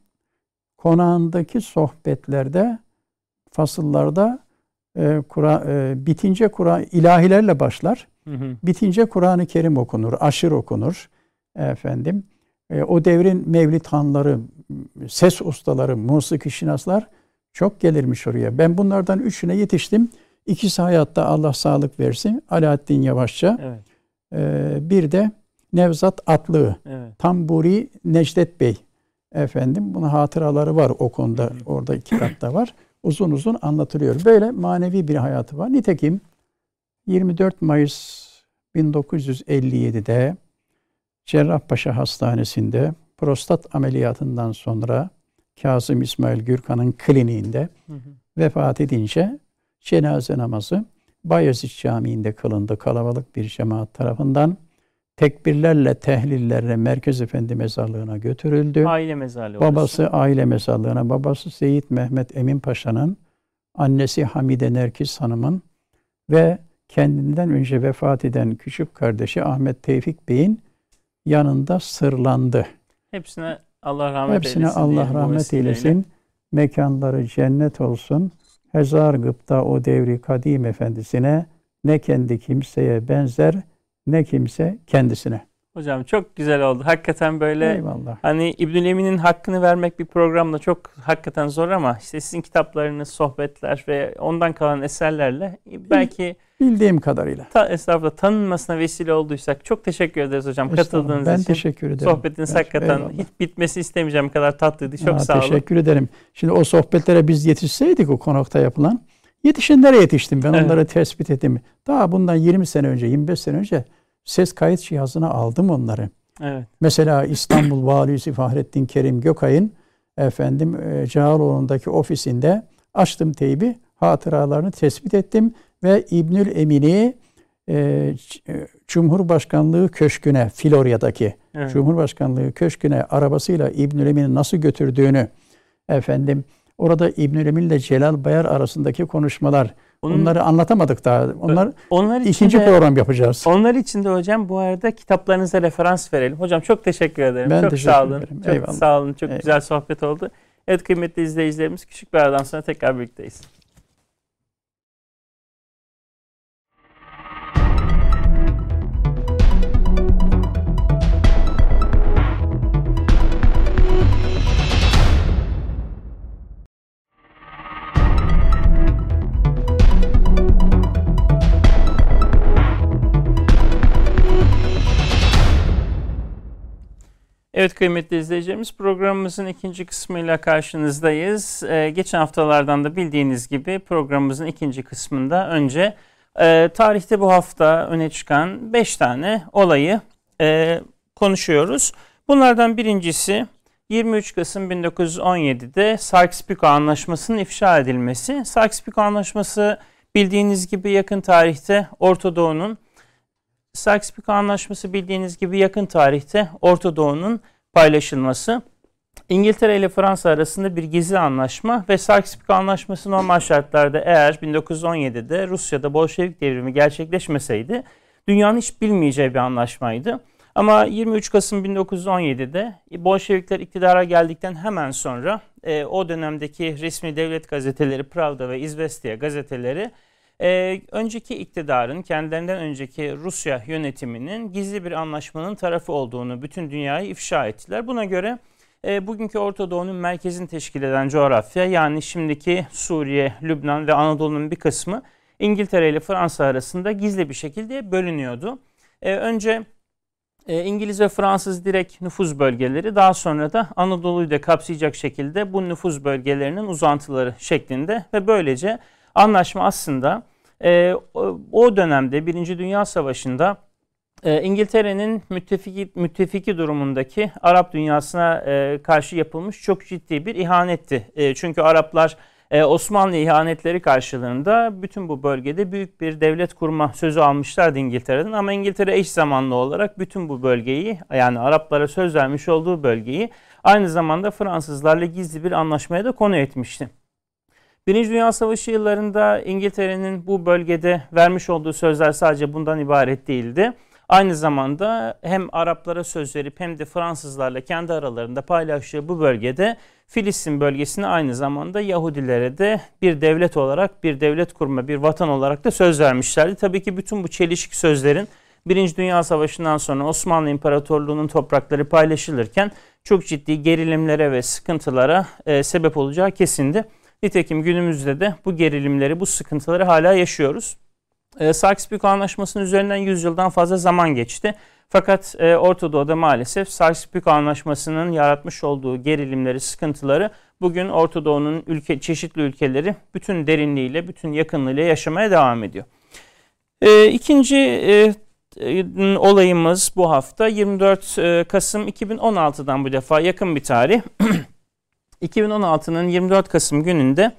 konağındaki sohbetlerde fasıllarda e, Kur'an e, bitince Kur'an ilahilerle başlar. Hı hı. Bitince Kur'an-ı Kerim okunur, aşır okunur. Efendim e, o devrin mevlid hanları, ses ustaları, musiki şinaslar çok gelirmiş oraya. Ben bunlardan üçüne yetiştim. İkisi hayatta Allah sağlık versin. Alaaddin Yavaşça. Evet. E, bir de Nevzat Atlı. Evet. Tamburi Necdet Bey. Efendim bunun hatıraları var o konuda. Hı. Orada kitapta var uzun uzun anlatılıyor. Böyle manevi bir hayatı var. Nitekim 24 Mayıs 1957'de Cerrahpaşa Hastanesi'nde prostat ameliyatından sonra Kazım İsmail Gürkan'ın kliniğinde hı hı. vefat edince cenaze namazı Bayezid Camii'nde kılındı kalabalık bir cemaat tarafından tekbirlerle, tehlillerle Merkez Efendi mezarlığına götürüldü. Aile mezarlığı. Babası orası. aile mezarlığına, babası Seyit Mehmet Emin Paşa'nın, annesi Hamide Nerkis Hanım'ın ve kendinden önce vefat eden küçük kardeşi Ahmet Tevfik Bey'in yanında sırlandı. Hepsine Allah rahmet Hepsine eylesin. Hepsine Allah rahmet eylesin. Mekanları cennet olsun. Hezar gıpta o devri kadim efendisine ne kendi kimseye benzer ne kimse kendisine. Hocam çok güzel oldu. Hakikaten böyle Eyvallah. hani İbnül Emin'in hakkını vermek bir programda çok hakikaten zor ama işte sizin kitaplarınız, sohbetler ve ondan kalan eserlerle belki bildiğim kadarıyla. Ta, estağfurullah tanınmasına vesile olduysak çok teşekkür ederiz hocam katıldığınız ben için. Ben teşekkür ederim. Sohbetiniz ben, hakikaten eyvallah. hiç bitmesi istemeyeceğim kadar tatlıydı. Çok Aa, sağ olun. Teşekkür ederim. Şimdi o sohbetlere biz yetişseydik o konakta yapılan yetişenlere yetiştim. Ben evet. onları tespit ettim. Daha bundan 20 sene önce, 25 sene önce ses kayıt cihazına aldım onları. Evet. Mesela İstanbul Valisi Fahrettin Kerim Gökay'ın efendim e, Cağaloğlu'ndaki ofisinde açtım teybi hatıralarını tespit ettim ve İbnül Emin'i e, e, Cumhurbaşkanlığı Köşkü'ne, Florya'daki evet. Cumhurbaşkanlığı Köşkü'ne arabasıyla İbnül Emin'i nasıl götürdüğünü, efendim orada İbnül Emin ile Celal Bayar arasındaki konuşmalar, onun, Onları anlatamadık daha. Onlar, onlar ikinci de, program yapacağız. Onlar için de hocam bu arada kitaplarınıza referans verelim. Hocam çok teşekkür ederim. Ben çok teşekkür sağ olun. Ederim. Çok Eyvallah. sağ olun. Çok Eyvallah. güzel sohbet oldu. Evet kıymetli izleyicilerimiz küçük bir aradan sonra tekrar birlikteyiz. Evet kıymetli izleyicilerimiz programımızın ikinci kısmıyla karşınızdayız. Ee, geçen haftalardan da bildiğiniz gibi programımızın ikinci kısmında önce e, tarihte bu hafta öne çıkan 5 tane olayı e, konuşuyoruz. Bunlardan birincisi 23 Kasım 1917'de Sykes-Picot Anlaşması'nın ifşa edilmesi. Sykes-Picot Anlaşması bildiğiniz gibi yakın tarihte Orta Doğu'nun Sykes-Picot Anlaşması bildiğiniz gibi yakın tarihte Orta Doğu'nun paylaşılması. İngiltere ile Fransa arasında bir gizli anlaşma ve Sykes-Picot Anlaşması normal şartlarda eğer 1917'de Rusya'da Bolşevik devrimi gerçekleşmeseydi dünyanın hiç bilmeyeceği bir anlaşmaydı. Ama 23 Kasım 1917'de Bolşevikler iktidara geldikten hemen sonra e, o dönemdeki resmi devlet gazeteleri Pravda ve İzvestiya gazeteleri ee, önceki iktidarın kendilerinden önceki Rusya yönetiminin gizli bir anlaşmanın tarafı olduğunu bütün dünyayı ifşa ettiler. Buna göre e, bugünkü Orta Doğu'nun merkezini teşkil eden coğrafya yani şimdiki Suriye, Lübnan ve Anadolu'nun bir kısmı İngiltere ile Fransa arasında gizli bir şekilde bölünüyordu. E, önce e, İngiliz ve Fransız direkt nüfuz bölgeleri daha sonra da Anadolu'yu da kapsayacak şekilde bu nüfuz bölgelerinin uzantıları şeklinde ve böylece anlaşma aslında e, o dönemde Birinci Dünya Savaşı'nda e, İngiltere'nin müttefiki, müttefiki durumundaki Arap dünyasına e, karşı yapılmış çok ciddi bir ihanetti. E, çünkü Araplar e, Osmanlı ihanetleri karşılığında bütün bu bölgede büyük bir devlet kurma sözü almışlardı İngiltere'den. Ama İngiltere eş zamanlı olarak bütün bu bölgeyi yani Araplara söz vermiş olduğu bölgeyi aynı zamanda Fransızlarla gizli bir anlaşmaya da konu etmişti. Birinci Dünya Savaşı yıllarında İngiltere'nin bu bölgede vermiş olduğu sözler sadece bundan ibaret değildi. Aynı zamanda hem Araplara söz verip hem de Fransızlarla kendi aralarında paylaştığı bu bölgede Filistin bölgesini aynı zamanda Yahudilere de bir devlet olarak, bir devlet kurma, bir vatan olarak da söz vermişlerdi. Tabii ki bütün bu çelişik sözlerin Birinci Dünya Savaşı'ndan sonra Osmanlı İmparatorluğu'nun toprakları paylaşılırken çok ciddi gerilimlere ve sıkıntılara e, sebep olacağı kesindi. Nitekim günümüzde de bu gerilimleri, bu sıkıntıları hala yaşıyoruz. E, Sykes-Picot Anlaşması'nın üzerinden 100 yıldan fazla zaman geçti. Fakat e, Orta Doğu'da maalesef Sykes-Picot Anlaşması'nın yaratmış olduğu gerilimleri, sıkıntıları bugün Orta Doğu'nun ülke, çeşitli ülkeleri bütün derinliğiyle, bütün yakınlığıyla yaşamaya devam ediyor. E, ikinci e olayımız bu hafta 24 e, Kasım 2016'dan bu defa yakın bir tarih. 2016'nın 24 Kasım gününde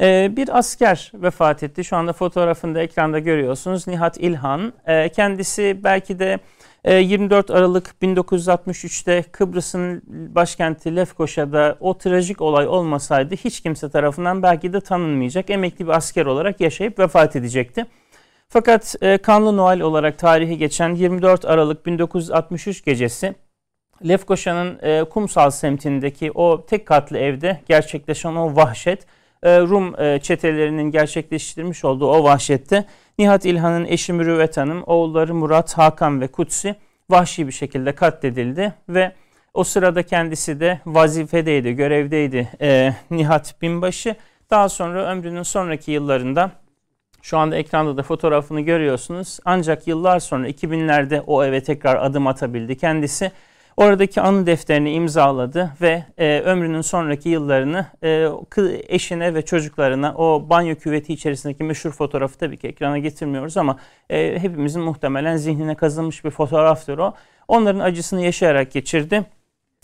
e, bir asker vefat etti. Şu anda fotoğrafında ekranda görüyorsunuz. Nihat İlhan. E, kendisi belki de 24 e, Aralık 1963'te Kıbrıs'ın başkenti Lefkoşa'da o trajik olay olmasaydı hiç kimse tarafından belki de tanınmayacak emekli bir asker olarak yaşayıp vefat edecekti. Fakat Kanlı Noel olarak tarihi geçen 24 Aralık 1963 gecesi Lefkoşa'nın e, kumsal semtindeki o tek katlı evde gerçekleşen o vahşet, e, Rum e, çetelerinin gerçekleştirmiş olduğu o vahşette Nihat İlhan'ın eşi Mürüvvet Hanım, oğulları Murat, Hakan ve Kutsi vahşi bir şekilde katledildi ve o sırada kendisi de vazifedeydi, görevdeydi e, Nihat Binbaşı. Daha sonra ömrünün sonraki yıllarında şu anda ekranda da fotoğrafını görüyorsunuz. Ancak yıllar sonra 2000'lerde o eve tekrar adım atabildi kendisi. Oradaki anı defterini imzaladı ve e, ömrünün sonraki yıllarını e, eşine ve çocuklarına o banyo küveti içerisindeki meşhur fotoğrafı tabii ki ekrana getirmiyoruz ama e, hepimizin muhtemelen zihnine kazınmış bir fotoğraftır o. Onların acısını yaşayarak geçirdi.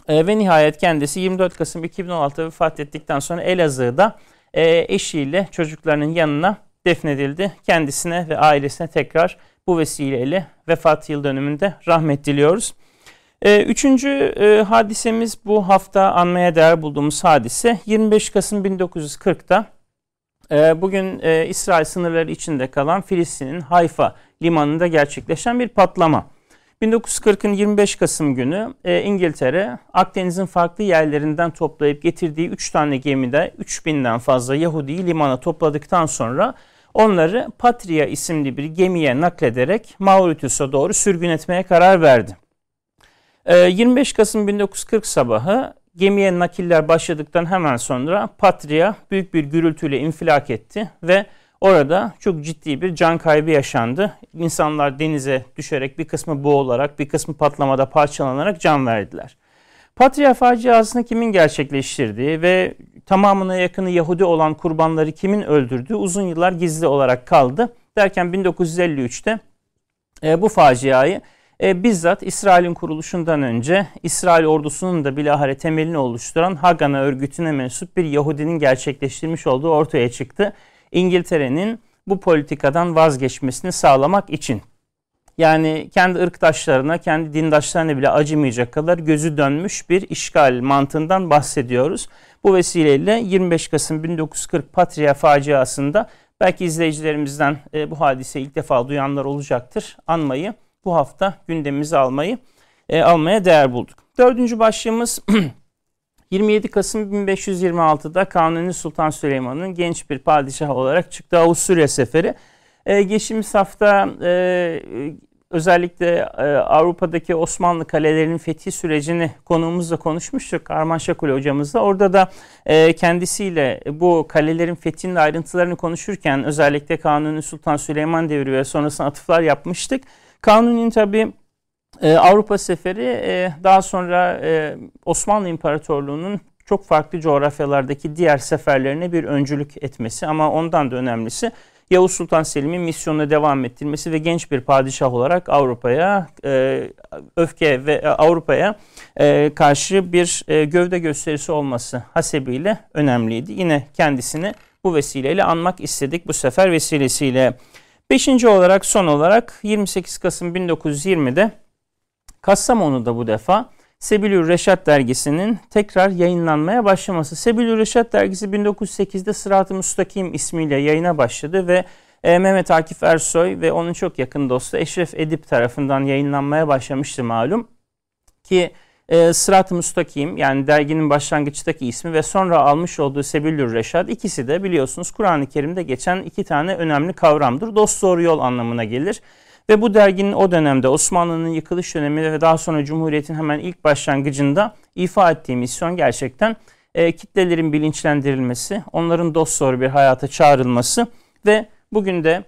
E, ve nihayet kendisi 24 Kasım 2016'da vefat ettikten sonra Elazığ'da e, eşiyle çocuklarının yanına defnedildi. Kendisine ve ailesine tekrar bu vesileyle vefat yıl dönümünde rahmet diliyoruz. Ee, üçüncü e, hadisemiz bu hafta anmaya değer bulduğumuz hadise 25 Kasım 1940'da e, bugün e, İsrail sınırları içinde kalan Filistin'in Hayfa limanında gerçekleşen bir patlama. 1940'ın 25 Kasım günü İngiltere Akdeniz'in farklı yerlerinden toplayıp getirdiği 3 tane gemide 3000'den fazla Yahudi'yi limana topladıktan sonra onları Patria isimli bir gemiye naklederek Mauritius'a doğru sürgün etmeye karar verdi. 25 ee, Kasım 1940 sabahı gemiye nakiller başladıktan hemen sonra Patria büyük bir gürültüyle infilak etti ve orada çok ciddi bir can kaybı yaşandı. İnsanlar denize düşerek bir kısmı boğularak bir kısmı patlamada parçalanarak can verdiler. Patria faciasını kimin gerçekleştirdiği ve tamamına yakını Yahudi olan kurbanları kimin öldürdüğü uzun yıllar gizli olarak kaldı. Derken 1953'te e, bu faciayı e, bizzat İsrail'in kuruluşundan önce İsrail ordusunun da bilahare temelini oluşturan Hagana örgütüne mensup bir Yahudinin gerçekleştirmiş olduğu ortaya çıktı. İngiltere'nin bu politikadan vazgeçmesini sağlamak için. Yani kendi ırktaşlarına, kendi dindaşlarına bile acımayacak kadar gözü dönmüş bir işgal mantığından bahsediyoruz. Bu vesileyle 25 Kasım 1940 Patria faciasında belki izleyicilerimizden e, bu hadiseyi ilk defa duyanlar olacaktır. Anmayı bu hafta gündemimize almayı e, almaya değer bulduk. Dördüncü başlığımız 27 Kasım 1526'da Kanuni Sultan Süleyman'ın genç bir padişah olarak çıktığı Avusturya seferi. E, geçtiğimiz hafta e, özellikle e, Avrupa'daki Osmanlı kalelerinin fethi sürecini konuğumuzla konuşmuştuk. Arman Şakul hocamızla. Orada da e, kendisiyle bu kalelerin fethinin ayrıntılarını konuşurken özellikle Kanuni Sultan Süleyman devri ve sonrasında atıflar yapmıştık. Kanuni'nin tabi e, Avrupa seferi e, daha sonra e, Osmanlı İmparatorluğu'nun çok farklı coğrafyalardaki diğer seferlerine bir öncülük etmesi ama ondan da önemlisi Yavuz Sultan Selim'in misyonuna devam ettirmesi ve genç bir padişah olarak Avrupa'ya e, öfke ve e, Avrupa'ya e, karşı bir e, gövde gösterisi olması hasebiyle önemliydi. Yine kendisini bu vesileyle anmak istedik bu sefer vesilesiyle. Beşinci olarak son olarak 28 Kasım 1920'de Kastamonu'da bu defa Sebilür Reşat dergisinin tekrar yayınlanmaya başlaması. Sebilür Reşat dergisi 1908'de Sırat-ı Müstakim ismiyle yayına başladı ve e, Mehmet Akif Ersoy ve onun çok yakın dostu Eşref Edip tarafından yayınlanmaya başlamıştı malum. Ki e, Sırat-ı Müstakim yani derginin başlangıçtaki ismi ve sonra almış olduğu Sebillür Reşad ikisi de biliyorsunuz Kur'an-ı Kerim'de geçen iki tane önemli kavramdır. Dost doğru yol anlamına gelir. Ve bu derginin o dönemde Osmanlı'nın yıkılış döneminde ve daha sonra Cumhuriyet'in hemen ilk başlangıcında ifa ettiği misyon gerçekten e, kitlelerin bilinçlendirilmesi, onların dost doğru bir hayata çağrılması ve bugün de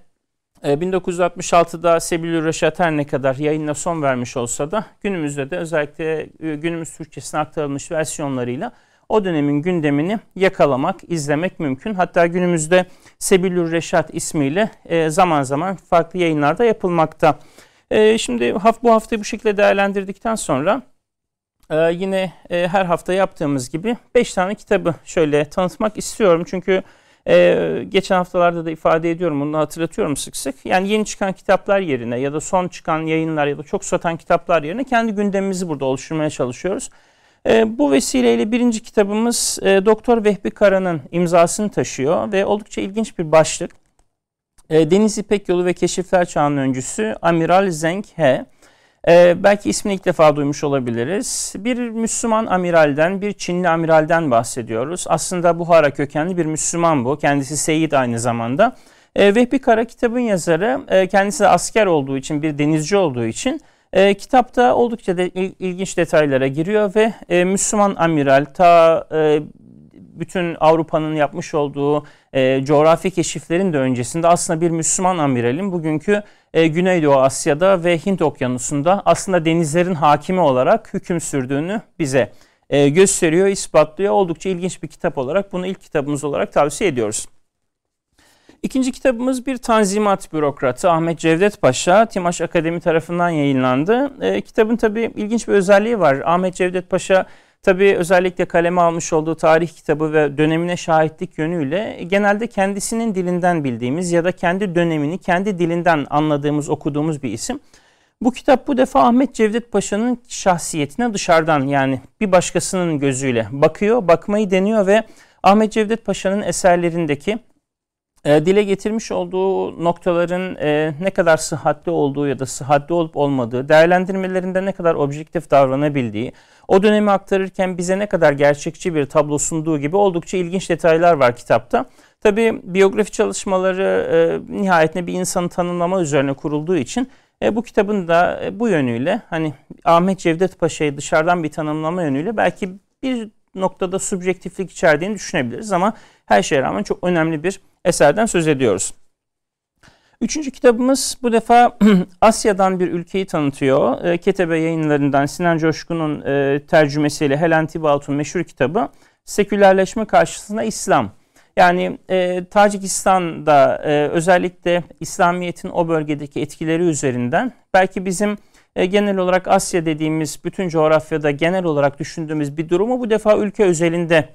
1966'da e, Sebilü Reşat her ne kadar yayınla son vermiş olsa da günümüzde de özellikle e, günümüz Türkçesine aktarılmış versiyonlarıyla o dönemin gündemini yakalamak, izlemek mümkün. Hatta günümüzde Sebilür Reşat ismiyle e, zaman zaman farklı yayınlarda yapılmakta. Şimdi bu haftayı bu şekilde değerlendirdikten sonra yine her hafta yaptığımız gibi 5 tane kitabı şöyle tanıtmak istiyorum. Çünkü ee, geçen haftalarda da ifade ediyorum, bunu hatırlatıyorum sık sık. Yani yeni çıkan kitaplar yerine ya da son çıkan yayınlar ya da çok satan kitaplar yerine kendi gündemimizi burada oluşturmaya çalışıyoruz. Ee, bu vesileyle birinci kitabımız e, Doktor Vehbi Kara'nın imzasını taşıyor ve oldukça ilginç bir başlık. E, Deniz İpek Yolu ve Keşifler Çağının öncüsü Amiral Zeng He. Ee, belki ismini ilk defa duymuş olabiliriz. Bir Müslüman amiralden, bir Çinli amiralden bahsediyoruz. Aslında Buhara kökenli bir Müslüman bu. Kendisi Seyit aynı zamanda. Ee, Vehbi Kara kitabın yazarı. E, kendisi de asker olduğu için, bir denizci olduğu için e, kitapta oldukça de il, ilginç detaylara giriyor ve e, Müslüman amiral ta e, bütün Avrupa'nın yapmış olduğu e, coğrafi keşiflerin de öncesinde aslında bir Müslüman amiralin bugünkü e, Güneydoğu Asya'da ve Hint Okyanusu'nda aslında denizlerin hakimi olarak hüküm sürdüğünü bize e, gösteriyor, ispatlıyor. Oldukça ilginç bir kitap olarak bunu ilk kitabımız olarak tavsiye ediyoruz. İkinci kitabımız bir tanzimat bürokratı Ahmet Cevdet Paşa, Timaş Akademi tarafından yayınlandı. E, kitabın tabii ilginç bir özelliği var. Ahmet Cevdet Paşa Tabii özellikle kaleme almış olduğu tarih kitabı ve dönemine şahitlik yönüyle genelde kendisinin dilinden bildiğimiz ya da kendi dönemini kendi dilinden anladığımız, okuduğumuz bir isim. Bu kitap bu defa Ahmet Cevdet Paşa'nın şahsiyetine dışarıdan yani bir başkasının gözüyle bakıyor, bakmayı deniyor ve Ahmet Cevdet Paşa'nın eserlerindeki e, dile getirmiş olduğu noktaların e, ne kadar sıhhatli olduğu ya da sıhhatli olup olmadığı, değerlendirmelerinde ne kadar objektif davranabildiği, o dönemi aktarırken bize ne kadar gerçekçi bir tablo sunduğu gibi oldukça ilginç detaylar var kitapta. Tabi biyografi çalışmaları e, nihayetinde bir insanı tanımlama üzerine kurulduğu için e, bu kitabın da e, bu yönüyle hani Ahmet Cevdet Paşa'yı dışarıdan bir tanımlama yönüyle belki bir noktada subjektiflik içerdiğini düşünebiliriz ama her şeye rağmen çok önemli bir eserden söz ediyoruz. Üçüncü kitabımız bu defa Asya'dan bir ülkeyi tanıtıyor. E, Ketebe yayınlarından Sinan Coşkun'un e, tercümesiyle Helen Tibalt'un meşhur kitabı Sekülerleşme Karşısında İslam. Yani e, Tacikistan'da e, özellikle İslamiyet'in o bölgedeki etkileri üzerinden belki bizim e, genel olarak Asya dediğimiz bütün coğrafyada genel olarak düşündüğümüz bir durumu bu defa ülke özelinde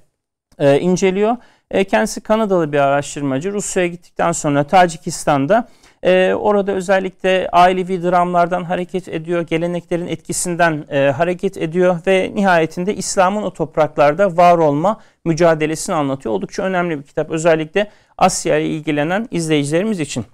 e, inceliyor. E, kendisi Kanadalı bir araştırmacı. Rusya'ya gittikten sonra Tacikistan'da e, orada özellikle ailevi dramlardan hareket ediyor, geleneklerin etkisinden e, hareket ediyor ve nihayetinde İslam'ın o topraklarda var olma mücadelesini anlatıyor. Oldukça önemli bir kitap özellikle Asya ile ilgilenen izleyicilerimiz için.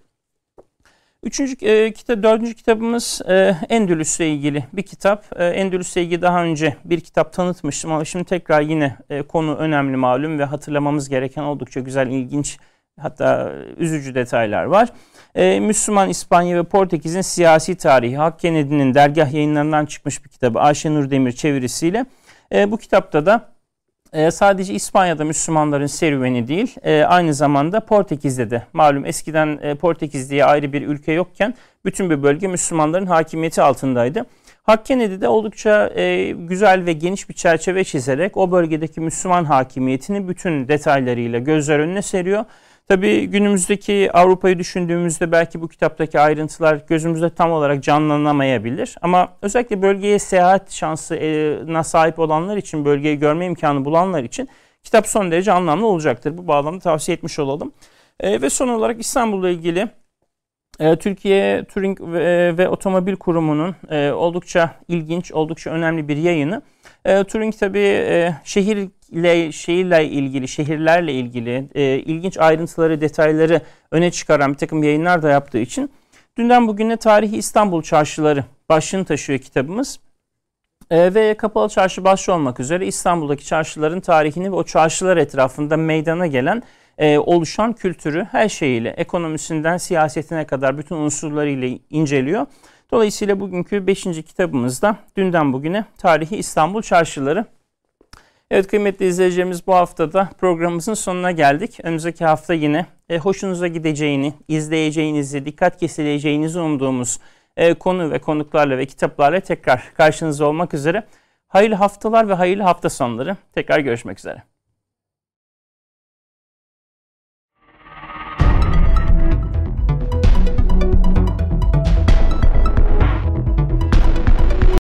Üçüncü e, kitap, dördüncü kitabımız e, Endülüs'le ilgili bir kitap. E, Endülüs'le ilgili daha önce bir kitap tanıtmıştım ama şimdi tekrar yine e, konu önemli malum ve hatırlamamız gereken oldukça güzel, ilginç hatta üzücü detaylar var. E, Müslüman İspanya ve Portekiz'in siyasi tarihi Hak Kennedy'nin dergah yayınlarından çıkmış bir kitabı Ayşenur Demir çevirisiyle. E, bu kitapta da e, sadece İspanya'da Müslümanların serüveni değil, e, aynı zamanda Portekiz'de de malum eskiden e, Portekiz diye ayrı bir ülke yokken bütün bir bölge Müslümanların hakimiyeti altındaydı. Hak Kennedy de oldukça e, güzel ve geniş bir çerçeve çizerek o bölgedeki Müslüman hakimiyetini bütün detaylarıyla gözler önüne seriyor. Tabii günümüzdeki Avrupa'yı düşündüğümüzde belki bu kitaptaki ayrıntılar gözümüzde tam olarak canlanamayabilir. Ama özellikle bölgeye seyahat şansına sahip olanlar için, bölgeyi görme imkanı bulanlar için kitap son derece anlamlı olacaktır. Bu bağlamda tavsiye etmiş olalım. E, ve son olarak İstanbul'la ilgili e, Türkiye Turing ve, ve Otomobil Kurumu'nun e, oldukça ilginç, oldukça önemli bir yayını. E, Turing tabii e, şehirle, şehirle ilgili, şehirlerle ilgili e, ilginç ayrıntıları, detayları öne çıkaran bir takım yayınlar da yaptığı için dünden bugüne tarihi İstanbul çarşıları başlığını taşıyor kitabımız. E, ve Kapalı Çarşı başta olmak üzere İstanbul'daki çarşıların tarihini ve o çarşılar etrafında meydana gelen e, oluşan kültürü her şeyiyle, ekonomisinden siyasetine kadar bütün unsurlarıyla inceliyor. Dolayısıyla bugünkü 5. kitabımızda dünden bugüne tarihi İstanbul çarşıları. Evet kıymetli izleyicilerimiz bu haftada programımızın sonuna geldik. Önümüzdeki hafta yine e, hoşunuza gideceğini, izleyeceğinizi, dikkat kesileceğinizi umduğumuz e, konu ve konuklarla ve kitaplarla tekrar karşınızda olmak üzere. Hayırlı haftalar ve hayırlı hafta sonları. Tekrar görüşmek üzere.